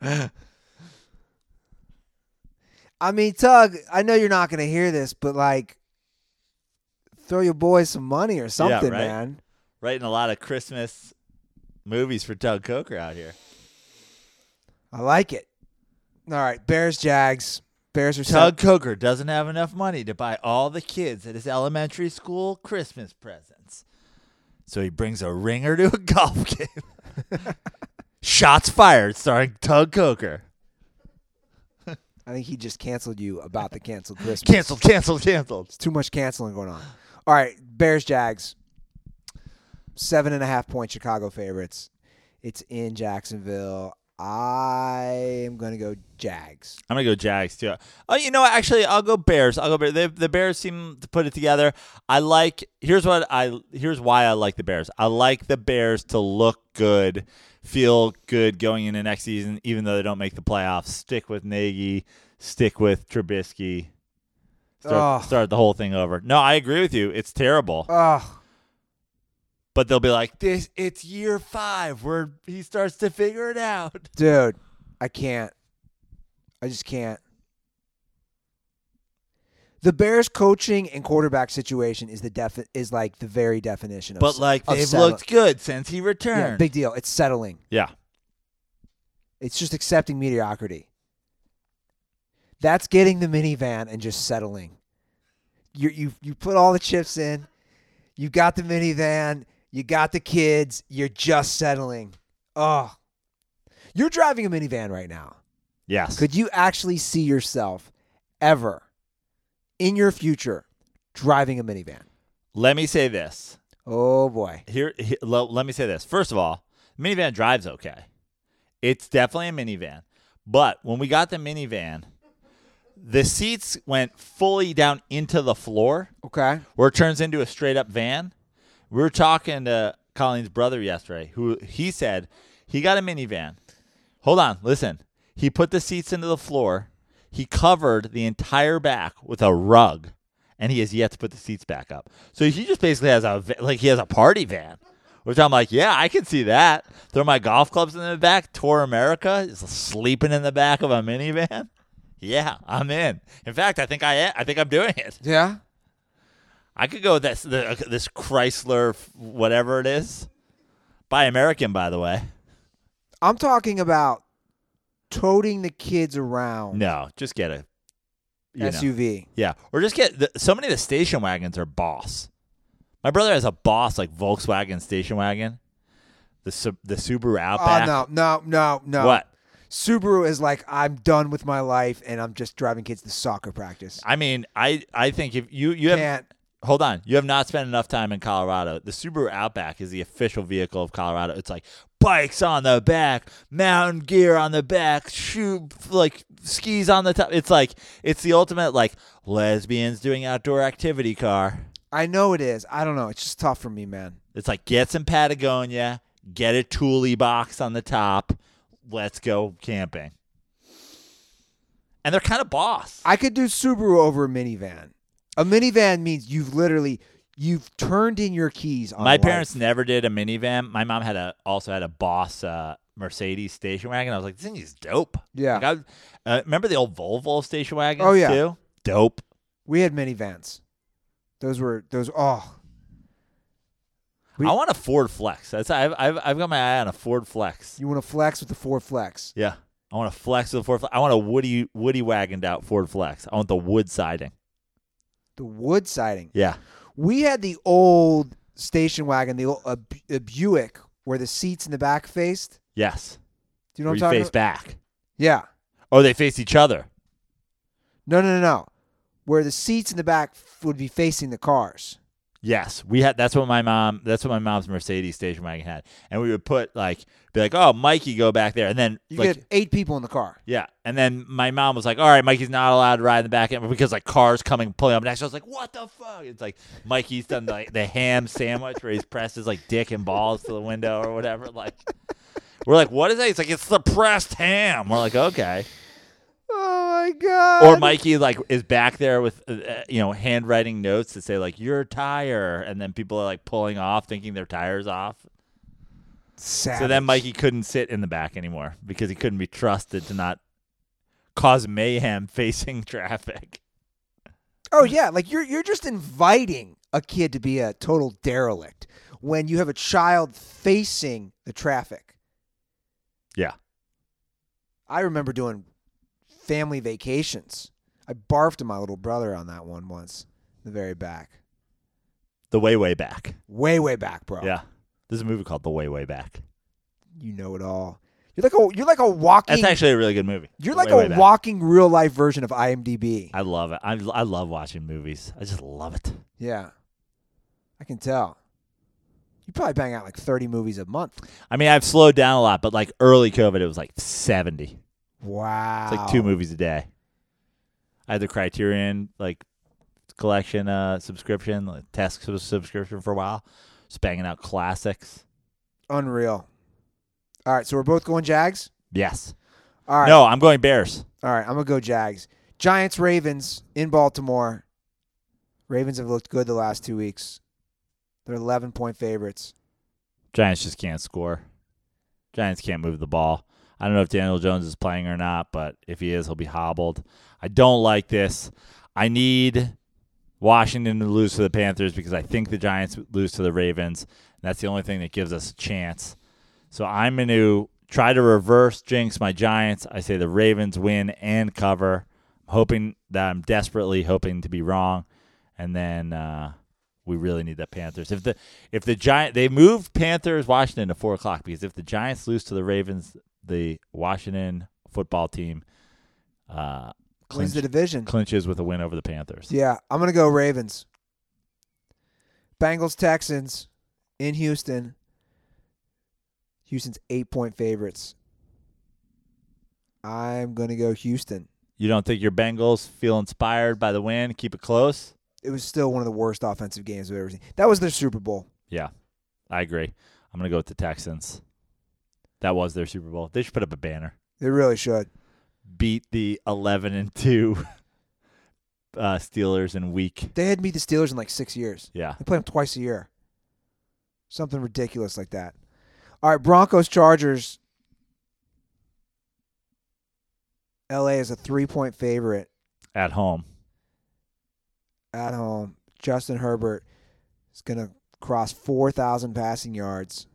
I mean, Tug, I know you're not going to hear this, but like, throw your boys some money or something, right. man. Writing a lot of Christmas movies for Tug Coker out here. I like it. All right, Bears, Jags. Bears are Tug Coker doesn't have enough money to buy all the kids at his elementary school Christmas presents. So he brings a ringer to a golf game. Shots fired starring Tug Coker. I think he just canceled you about the canceled Christmas. Canceled, canceled, canceled. It's too much canceling going on. All right, Bears Jags. Seven and a half point Chicago favorites. It's in Jacksonville. I am gonna go Jags. I'm gonna go Jags too. Oh, you know, what? actually, I'll go Bears. I'll go Bears. The, the Bears seem to put it together. I like. Here's what I. Here's why I like the Bears. I like the Bears to look good, feel good going into next season, even though they don't make the playoffs. Stick with Nagy. Stick with Trubisky. Start, start the whole thing over. No, I agree with you. It's terrible. Oh, But they'll be like, "This, it's year five where he starts to figure it out." dude, I can't. I just can't. The Bears coaching and quarterback situation is the defi- is like the very definition of But like of they've settle- looked good since he yeah, returned. big deal. It's settling. yeah. It's just accepting mediocrity. That's getting the minivan and just settling. You you you put all the chips in. You got the minivan. You got the kids. You're just settling. Oh, you're driving a minivan right now. Yes. Could you actually see yourself ever in your future driving a minivan? Let me say this. Oh boy. Here, he- lo- let me say this. First of all, minivan drives okay. It's definitely a minivan. But when we got the minivan, the seats went fully down into the floor Okay. where it turns into a straight up van. We were talking to Colleen's brother yesterday, who he said he got a minivan. Hold on, listen. He put the seats into the floor. He covered the entire back with a rug, and he has yet to put the seats back up. So he just basically has a like he has a party van, which I'm like, yeah, I can see that. Throw my golf clubs in the back. Tour America is sleeping in the back of a minivan. Yeah, I'm in. In fact, I think I I think I'm doing it. Yeah. I could go with this the, uh, this Chrysler whatever it is. Buy American, by the way. I'm talking about toting the kids around No, just get a you know. SUV. Yeah, or just get the, so many of the station wagons are Boss. My brother has a Boss like Volkswagen station wagon. The the Subaru Oh Outback. no, no, no, no. What? Subaru is like I'm done with my life and I'm just driving kids to soccer practice. I mean, I I think if you you have Can't. Hold on, you have not spent enough time in Colorado. The Subaru Outback is the official vehicle of Colorado. It's like bikes on the back, mountain gear on the back, shoe like skis on the top. It's like it's the ultimate like lesbians doing outdoor activity car. I know it is. I don't know. It's just tough for me, man. It's like get some Patagonia, get a Thule box on the top. Let's go camping. And they're kind of boss. I could do Subaru over a minivan. A minivan means you've literally you've turned in your keys on My life. parents never did a minivan. My mom had a also had a Boss uh, Mercedes station wagon. I was like, this thing is dope. Yeah. Like, I, uh, remember the old Volvo station wagons? Oh, yeah. too? dope. We had minivans. Those were those oh We- I want a Ford Flex. That's I've, I've I've got my eye on a Ford Flex. you want to flex with the Ford Flex. Yeah, I want a Flex with a Ford. Flex. I want a Woody Woody wagoned out Ford Flex. I want the wood siding. The wood siding. Yeah, We had the old station wagon, the old a, a Buick where the seats in the back faced. yes. Do you know Where what I'm talking face about? back. Yeah. Oh, they face each other. No, no, no, no. Where the seats in the back f- would be facing the cars. Yes, we had. That's what my mom. That's what my mom's Mercedes station wagon had, and we would put like be like, "Oh, Mikey, go back there," and then You like get eight people in the car. Yeah, and then my mom was like, "All right, Mikey's not allowed to ride in the back end because like cars coming pulling up next." I was like, "What the fuck?" It's like Mikey's done like the ham sandwich where he's pressed his like dick and balls to the window or whatever. Like, we're like, "What is that?" He's like, "It's the pressed ham." We're like, "Okay." Oh my god. Or Mikey like is back there with uh, uh, you know handwriting notes that say like your tire, and then people are like pulling off thinking their tires off. So then Mikey couldn't sit in the back anymore because he couldn't be trusted to not cause mayhem facing traffic. Oh yeah, like you're you're just inviting a kid to be a total derelict when you have a child facing the traffic. Yeah. I remember doing family vacations. I barfed at my little brother on that one once, the very back. The way, way back. Way way back, bro. Yeah. There's a movie called The Way, Way Back. You know it all. You're like a you're like a walking That's actually a really good movie. you're like Way, Way a Back. walking real life version of IMDb. I love it. I, I love watching movies. I just love it. Yeah. I can tell. You probably bang out like 30 movies a month. I mean, I've slowed down a lot, but like early COVID, it was like 70. Wow. It's like two movies a day. I had the Criterion like collection uh, subscription, like test subscription for a while. Just banging out classics. Unreal. All right, so we're both going Jags. Yes. All right. No, I'm going Bears. All right, I'm gonna go Jags. Giants Ravens in Baltimore. Ravens have looked good the last two weeks. They're 11 point favorites. Giants just can't score. Giants can't move the ball. I don't know if Daniel Jones is playing or not, but if he is, he'll be hobbled. I don't like this. I need Washington to lose to the Panthers because I think the Giants lose to the Ravens. That's the only thing that gives us a chance. So I'm going to try to reverse jinx my Giants. I say the Ravens win and cover. I'm hoping that I'm desperately hoping to be wrong. And then uh, we really need the Panthers. If the if the Giant they moved Panthers Washington to four o'clock because if the Giants lose to the Ravens, the Washington football team uh, Wins the division. clinches with a win over the Panthers. Yeah, I'm gonna go Ravens. Bengals Texans in Houston. Houston's eight point favorites. I'm gonna go Houston. You don't think your Bengals feel inspired by the win? Keep it close. It was still one of the worst offensive games I've ever seen. That was their Super Bowl. Yeah, I agree. I'm gonna go with the Texans. That was their Super Bowl. They should put up a banner. They really should. Beat the 11 and two uh, Steelers in week. They had to beat the Steelers in like six years. Yeah, They play them twice a year. Something ridiculous like that. All right, Broncos Chargers. LA is a three point favorite at home. at home. Justin Herbert is going to cross 4,000 passing yards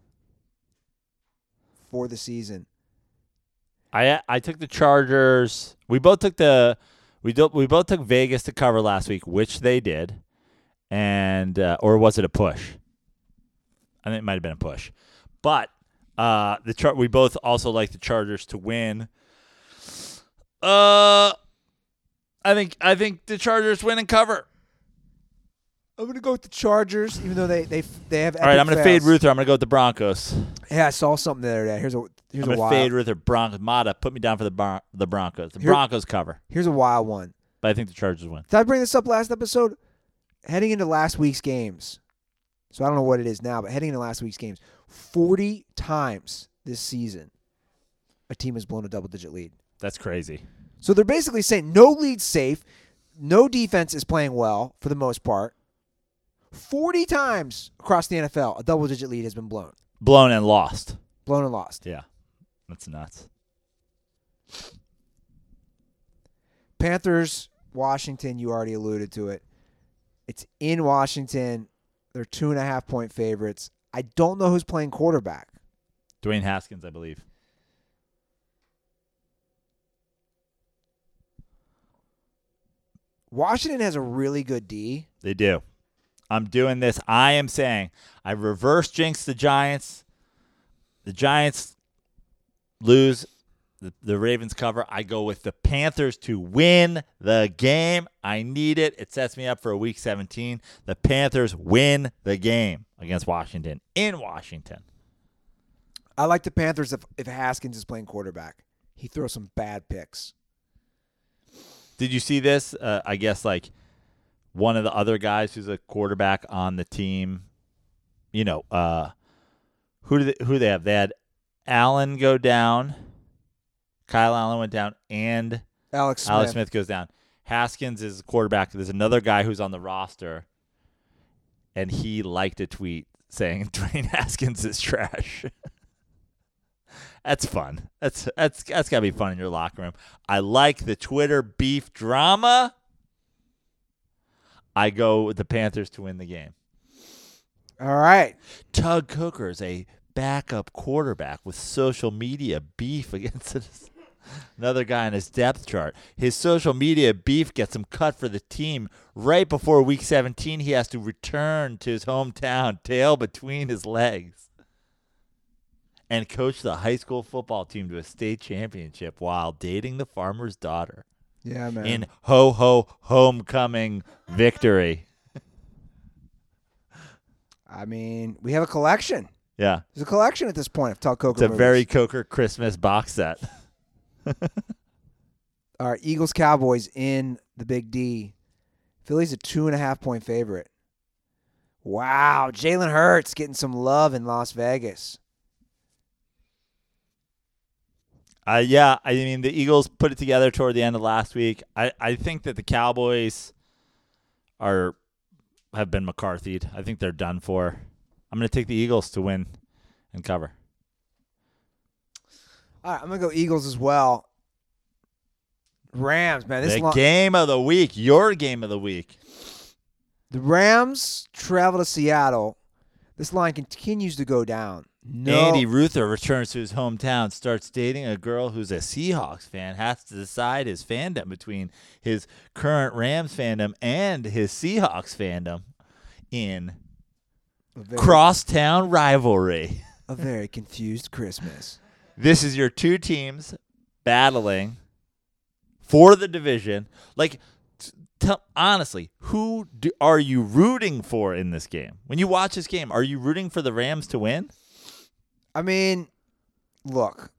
for the season. I I took the Chargers. We both took the we do, we both took Vegas to cover last week, which they did, and uh, or was it a push? I think it might have been a push, but uh, the chart we both also like the Chargers to win. Uh, I think I think the Chargers win and cover. I'm going to go with the Chargers, even though they they they have. All right, I'm going to fade. Ruther. I'm going to go with the Broncos. Yeah, I saw something the other day. Here's a here's I'm a wild. fade Ruther. Broncos. Mata, put me down for the Bron- the Broncos. The Here- Broncos cover, Here's a wild one. but I think the Chargers win. Did I bring this up last episode? Heading into last week's games, so I don't know what it is now, but heading into last week's games, 40 times this season, a team has blown a double digit lead. That's crazy. So they're basically saying no lead's safe, no defense is playing well for the most part. 40 times across the NFL, a double digit lead has been blown, Blown and lost. blown and lost. Yeah, that's nuts. Panthers, Washington, you already alluded to it. It's in Washington. They're two and a half point favorites. I don't know who's playing quarterback. Dwayne Haskins, I believe. Washington has a really good D. They do. I'm doing this. I am saying I reverse jinx the Giants. The Giants lose. The, the Ravens cover. I go with the Panthers to win the game. I need it. It sets me up for a week 17. The Panthers win the game against Washington in Washington. I like the Panthers if, if Haskins is playing quarterback. He throws some bad picks. Did you see this? Uh, I guess like one of the other guys who's a quarterback on the team. You know, uh, who do they, who they have? They had Allen go down. Kyle Allen went down, and Alex Smith. Alex Smith goes down. Haskins is a quarterback. There's another guy who's on the roster, and he liked a tweet saying Dwayne Haskins is trash. that's fun. That's that's that's gotta be fun in your locker room. I like the Twitter beef drama. I go with the Panthers to win the game. All right. Tug Coker is a backup quarterback with social media beef against his- another guy on his depth chart. His social media beef gets him cut for the team right before week 17. He has to return to his hometown, tail between his legs, and coach the high school football team to a state championship while dating the farmer's daughter Yeah, man. in ho ho homecoming victory. I mean, we have a collection. Yeah. There's a collection at this point of Tell Coker It's a movies. very Coker Christmas box set. All right, Eagles Cowboys in the Big D. Philly's a two and a half point favorite. Wow, Jalen Hurts getting some love in Las Vegas. Uh, yeah, I mean the Eagles put it together toward the end of last week. I, I think that the Cowboys are have been McCarthy'd. I think they're done for. I'm going to take the Eagles to win and cover. All right, I'm gonna go Eagles as well. Rams, man, this the lo- game of the week, your game of the week. the Rams travel to Seattle. This line continues to go down. No, Andy Ruther returns to his hometown, starts dating a girl who's a Seahawks fan, has to decide his fandom between his current Rams fandom and his Seahawks fandom in a very, crosstown rivalry. a very confused Christmas. This is your two teams battling for the division. Like, t- tell honestly, who do, are you rooting for in this game? When you watch this game, are you rooting for the Rams to win? I mean, look,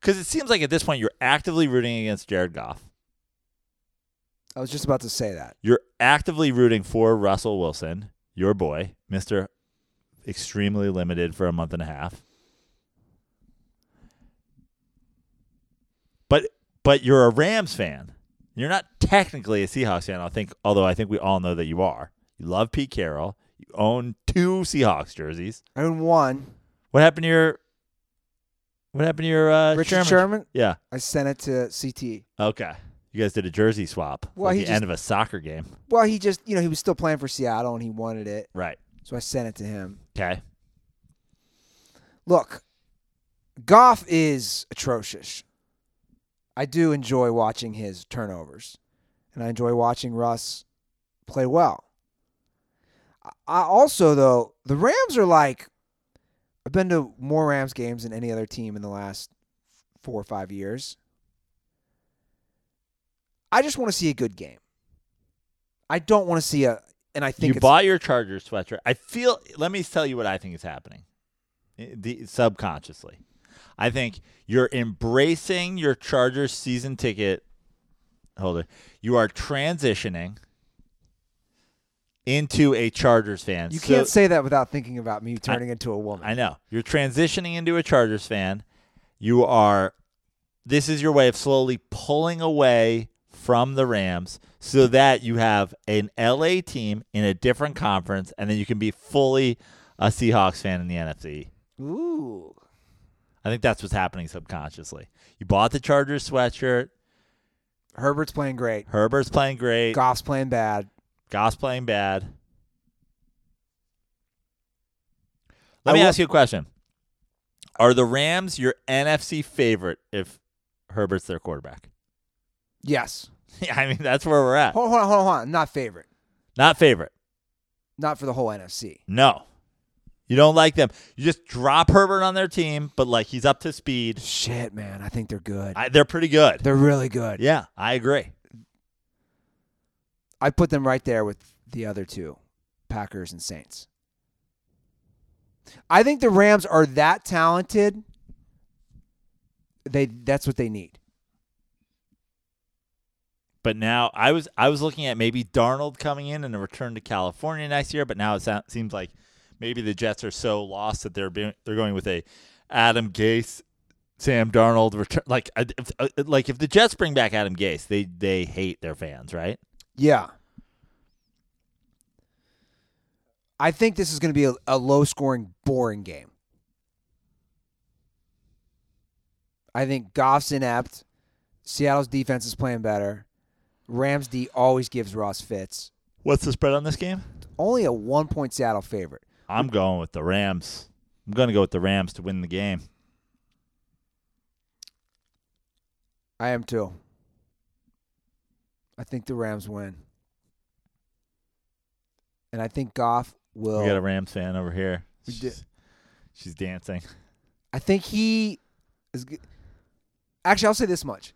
Because it seems like at this point you're actively rooting against Jared Goff. I was just about to say that. You're actively rooting for Russell Wilson, your boy, Mister, extremely limited for a month and a half. But but you're a Rams fan. You're not technically a Seahawks fan. I think, although I think we all know that you are. You love Pete Carroll. You own two Seahawks jerseys. I own one. What happened to your? What happened to your uh, Richard Sherman? Sherman. Yeah. I sent it to CT. Okay. You guys did a jersey swap. Well, he the just- end of a soccer game. Well, he just, you know, he was still playing for Seattle and he wanted it, Right. so I sent it to him. Okay. Look, Goff is atrocious. I do enjoy watching his turnovers, and I enjoy watching Russ play well. I- also, though, the Rams are like, I've been to more Rams games than any other team in the last four or five years. I just want to see a good game. I don't want to see a, and I think you bought your Chargers sweatshirt. I feel. Let me tell you what I think is happening. The, subconsciously, I think you're embracing your Chargers season ticket holder. You are transitioning into a Chargers fan. You So- can't say that without thinking about me turning into a woman. I know. You're transitioning into a Chargers fan. You are this is your way of slowly pulling away from the Rams so that you have an LA team in a different conference and then you can be fully a Seahawks fan in the NFC. Ooh. I think that's what's happening subconsciously. You bought the Chargers sweatshirt. Herbert's playing great. Herbert's playing great. Goff's playing bad. Goff's playing bad. Let I me will- ask you a question. Are the Rams your NFC favorite if Herbert's their quarterback? Yes. Yeah, I mean that's where we're at. Hold, hold on, hold on, hold on. Not favorite. Not favorite. Not for the whole NFC. No. You don't like them. You just drop Herbert on their team, but like he's up to speed. Shit, man. I think they're good. I, they're pretty good. they're really good. Yeah, I agree. I put them right there with the other two, Packers and Saints. I think the Rams are that talented. They that's what they need. But now I was I was looking at maybe Darnold coming in and a return to California next year. But now it sou- seems like maybe the Jets are so lost that they're being, they're going with a Adam Gase, Sam Darnold return. Like uh, if, uh, like if the Jets bring back Adam Gase, they they hate their fans, right? Yeah. I think this is going to be a, a low scoring, boring game. I think Goff's inept. Seattle's defense is playing better. Rams D always gives Russ fits. What's the spread on this game? Only a one point Seattle favorite. I'm going with the Rams. I'm going to go with the Rams to win the game. I am too. I think the Rams win. And I think Goff will. We got a Rams fan over here. We did. She's, she's dancing. I think he is. g- Actually, I'll say this much.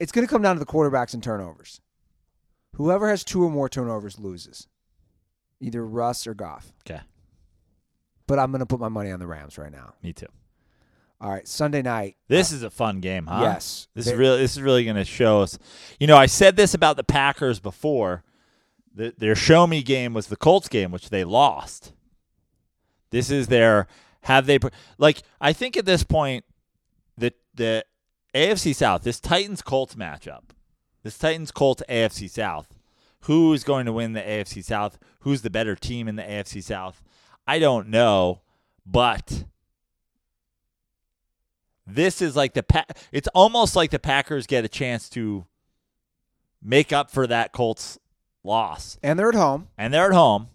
It's going to come down to the quarterbacks and turnovers. Whoever has two or more turnovers loses. either Russ or Goff. Okay. But I'm going to put my money on the Rams right now. Me too. All right, Sunday night. This uh, is a fun game, huh? Yes. This is really this is really going to show us. You know, I said this about the Packers before. The, their show me game was the Colts game, which they lost. This is their have they like I think at this point the the AFC South, this Titans Colts matchup, this Titans Colts AFC South, who is going to win the AFC South? Who's the better team in the AFC South? I don't know, but this is like the pa- it's almost like the Packers get a chance to make up for that Colts loss. And they're at home. And they're at home.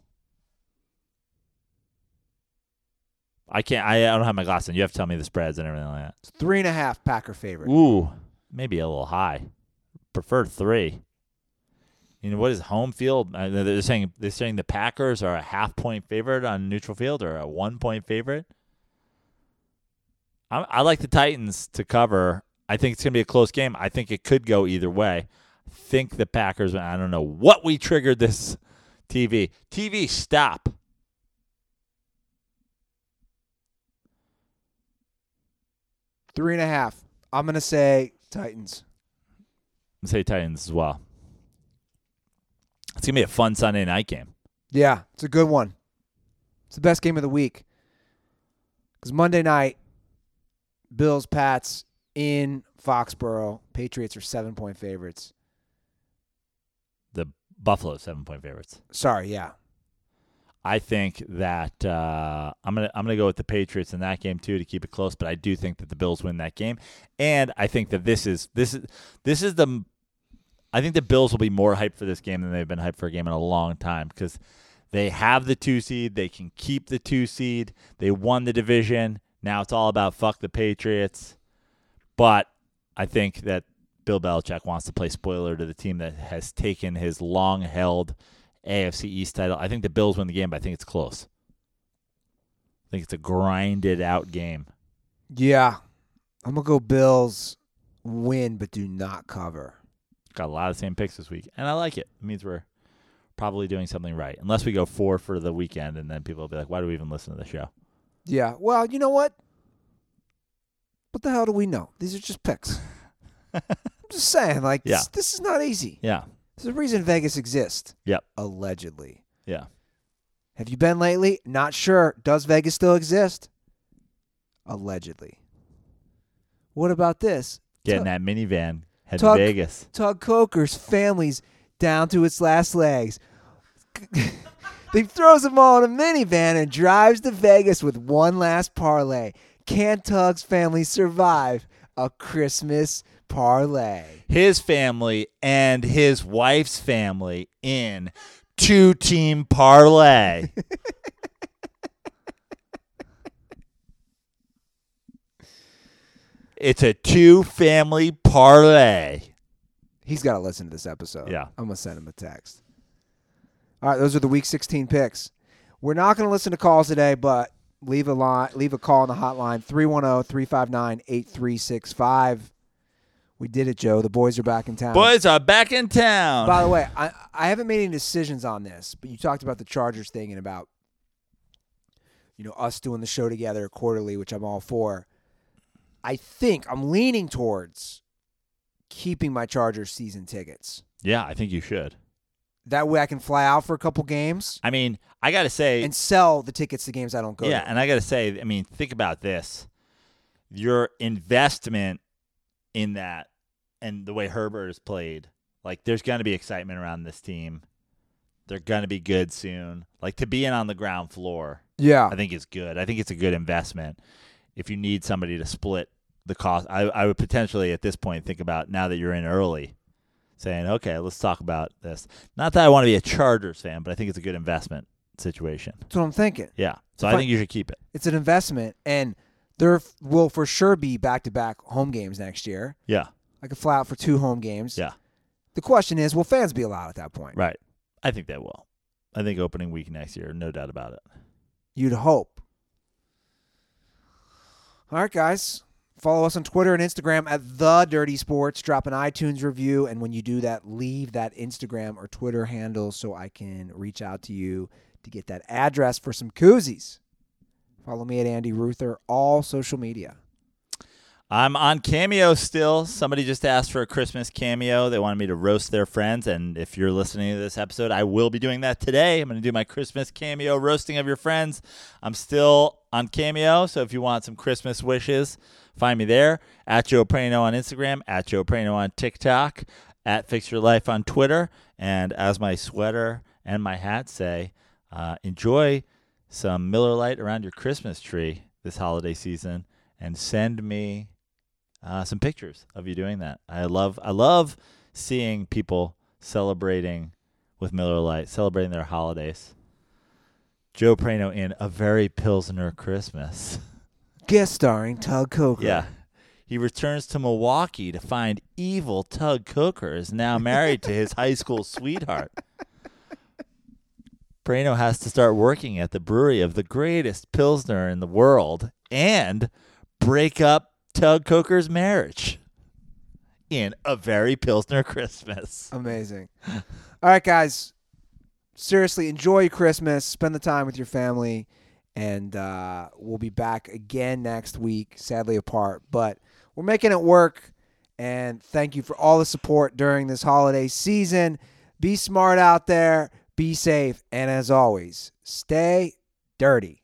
I can't I, I don't have my glasses on. You have to tell me the spreads and everything like that. It's three and a half Packer favorite. Ooh, maybe a little high. Prefer three. You know what is home field? Uh, They're saying they're saying the Packers are a half point favorite on neutral field or a one point favorite. I, I like the Titans to cover. I think it's gonna be a close game. I think it could go either way. I think the Packers. I don't know what we triggered this TV. TV stop. Three and a half. I'm going to say Titans. I'm gonna say Titans as well. It's gonna be a fun Sunday night game. Yeah, it's a good one. It's the best game of the week. Because Monday night, Bills, Pats in Foxborough. Patriots are seven point favorites. The Buffalo seven point favorites. Sorry, yeah. I think that uh, I'm gonna I'm gonna go with the Patriots in that game too to keep it close. But I do think that the Bills win that game, and I think that this is this is this is the I think the Bills will be more hyped for this game than they've been hyped for a game in a long time because they have the two seed, they can keep the two seed, they won the division. Now it's all about fuck the Patriots. But I think that Bill Belichick wants to play spoiler to the team that has taken his long held AFC East title. I think the Bills win the game, but I think it's close. I think it's a grinded out game. Yeah. I'm going to go Bills win, but do not cover. Got a lot of the same picks this week, and I like it. It means we're probably doing something right. Unless we go four for the weekend, and then people will be like, "Why do we even listen to the show?" Yeah. Well, you know what? What the hell do we know? These are just picks. I'm just saying, like, Yeah. this, this is not easy. Yeah, There's a reason Vegas exists. Yep. Allegedly. yeah. Have you been lately? Not sure. Does Vegas still exist? Allegedly. What about this? Getting Tug- that minivan, head Tug- to Vegas. Tug Coker's family's down to its last legs. he throws them all in a minivan and drives to Vegas with one last parlay. Can Tug's family survive a Christmas parlay? His family and his wife's family in two team parlay. it's a two family parlay. He's got to listen to this episode. Yeah. I'm going to send him a text. All right, those are the week 16 picks. We're not going to listen to calls today, but leave a line, leave a call on the hotline oh, 310-359-8365. We did it, Joe. The boys are back in town. Boys are back in town. By the way, I I haven't made any decisions on this, but you talked about the Chargers thing and about you know us doing the show together quarterly, which I'm all for. I think I'm leaning towards keeping my Chargers season tickets. yeah, I think you should. That way I can fly out for a couple games I mean, I got to say, and sell the tickets to games I don't go yeah, to. and I got to say, I mean, think about this. Your investment in that and the way Herbert has played, like there's going to be excitement around this team. They're going to be good soon. Like to be in on the ground floor, Yeah. I think is good. I think it's a good investment. If you need somebody to split the cost, I, I would potentially at this point think about now that you're in early, saying, okay, let's talk about this. Not that I want to be a Chargers fan, but I think it's a good investment situation. That's what I'm thinking. Yeah. So I I- think you should keep it. It's an investment and there f- will for sure be back-to-back home games next year. Yeah. I could fly out for two home games. Yeah. The question is, will fans be allowed at that point? Right. I think they will. I think opening week next year, no doubt about it. You'd hope. All right, guys. Follow us on Twitter and Instagram at The Dirty Sports. Drop an iTunes review. And when you do that, leave that Instagram or Twitter handle so I can reach out to you to get that address for some koozies. Follow me at Andy Ruther, all social media. I'm on Cameo still. Somebody just asked for a Christmas cameo. They wanted me to roast their friends. And if you're listening to this episode, I will be doing that today. I'm going to do my Christmas cameo roasting of your friends. I'm still on Cameo. So if you want some Christmas wishes, find me there at Joe Prano on Instagram, at Joe Prano on TikTok, at Fix Your Life on Twitter. And as my sweater and my hat say, uh, enjoy some Miller Lite around your Christmas tree this holiday season and send me uh, some pictures of you doing that. I love I love seeing people celebrating with Miller Lite, celebrating their holidays. Joe Prano in a very Pilsner Christmas. Guest starring Tug Coker. Yeah. He returns to Milwaukee to find evil Tug Coker is now married to his high school sweetheart. Prano has to start working at the brewery of the greatest Pilsner in the world and break up Tug Coker's marriage in a very Pilsner Christmas. Amazing. All right, guys. Seriously, enjoy Christmas. Spend the time with your family. And uh, we'll be back again next week, sadly apart. But we're making it work. And thank you for all the support during this holiday season. Be smart out there, be safe, and as always, stay dirty.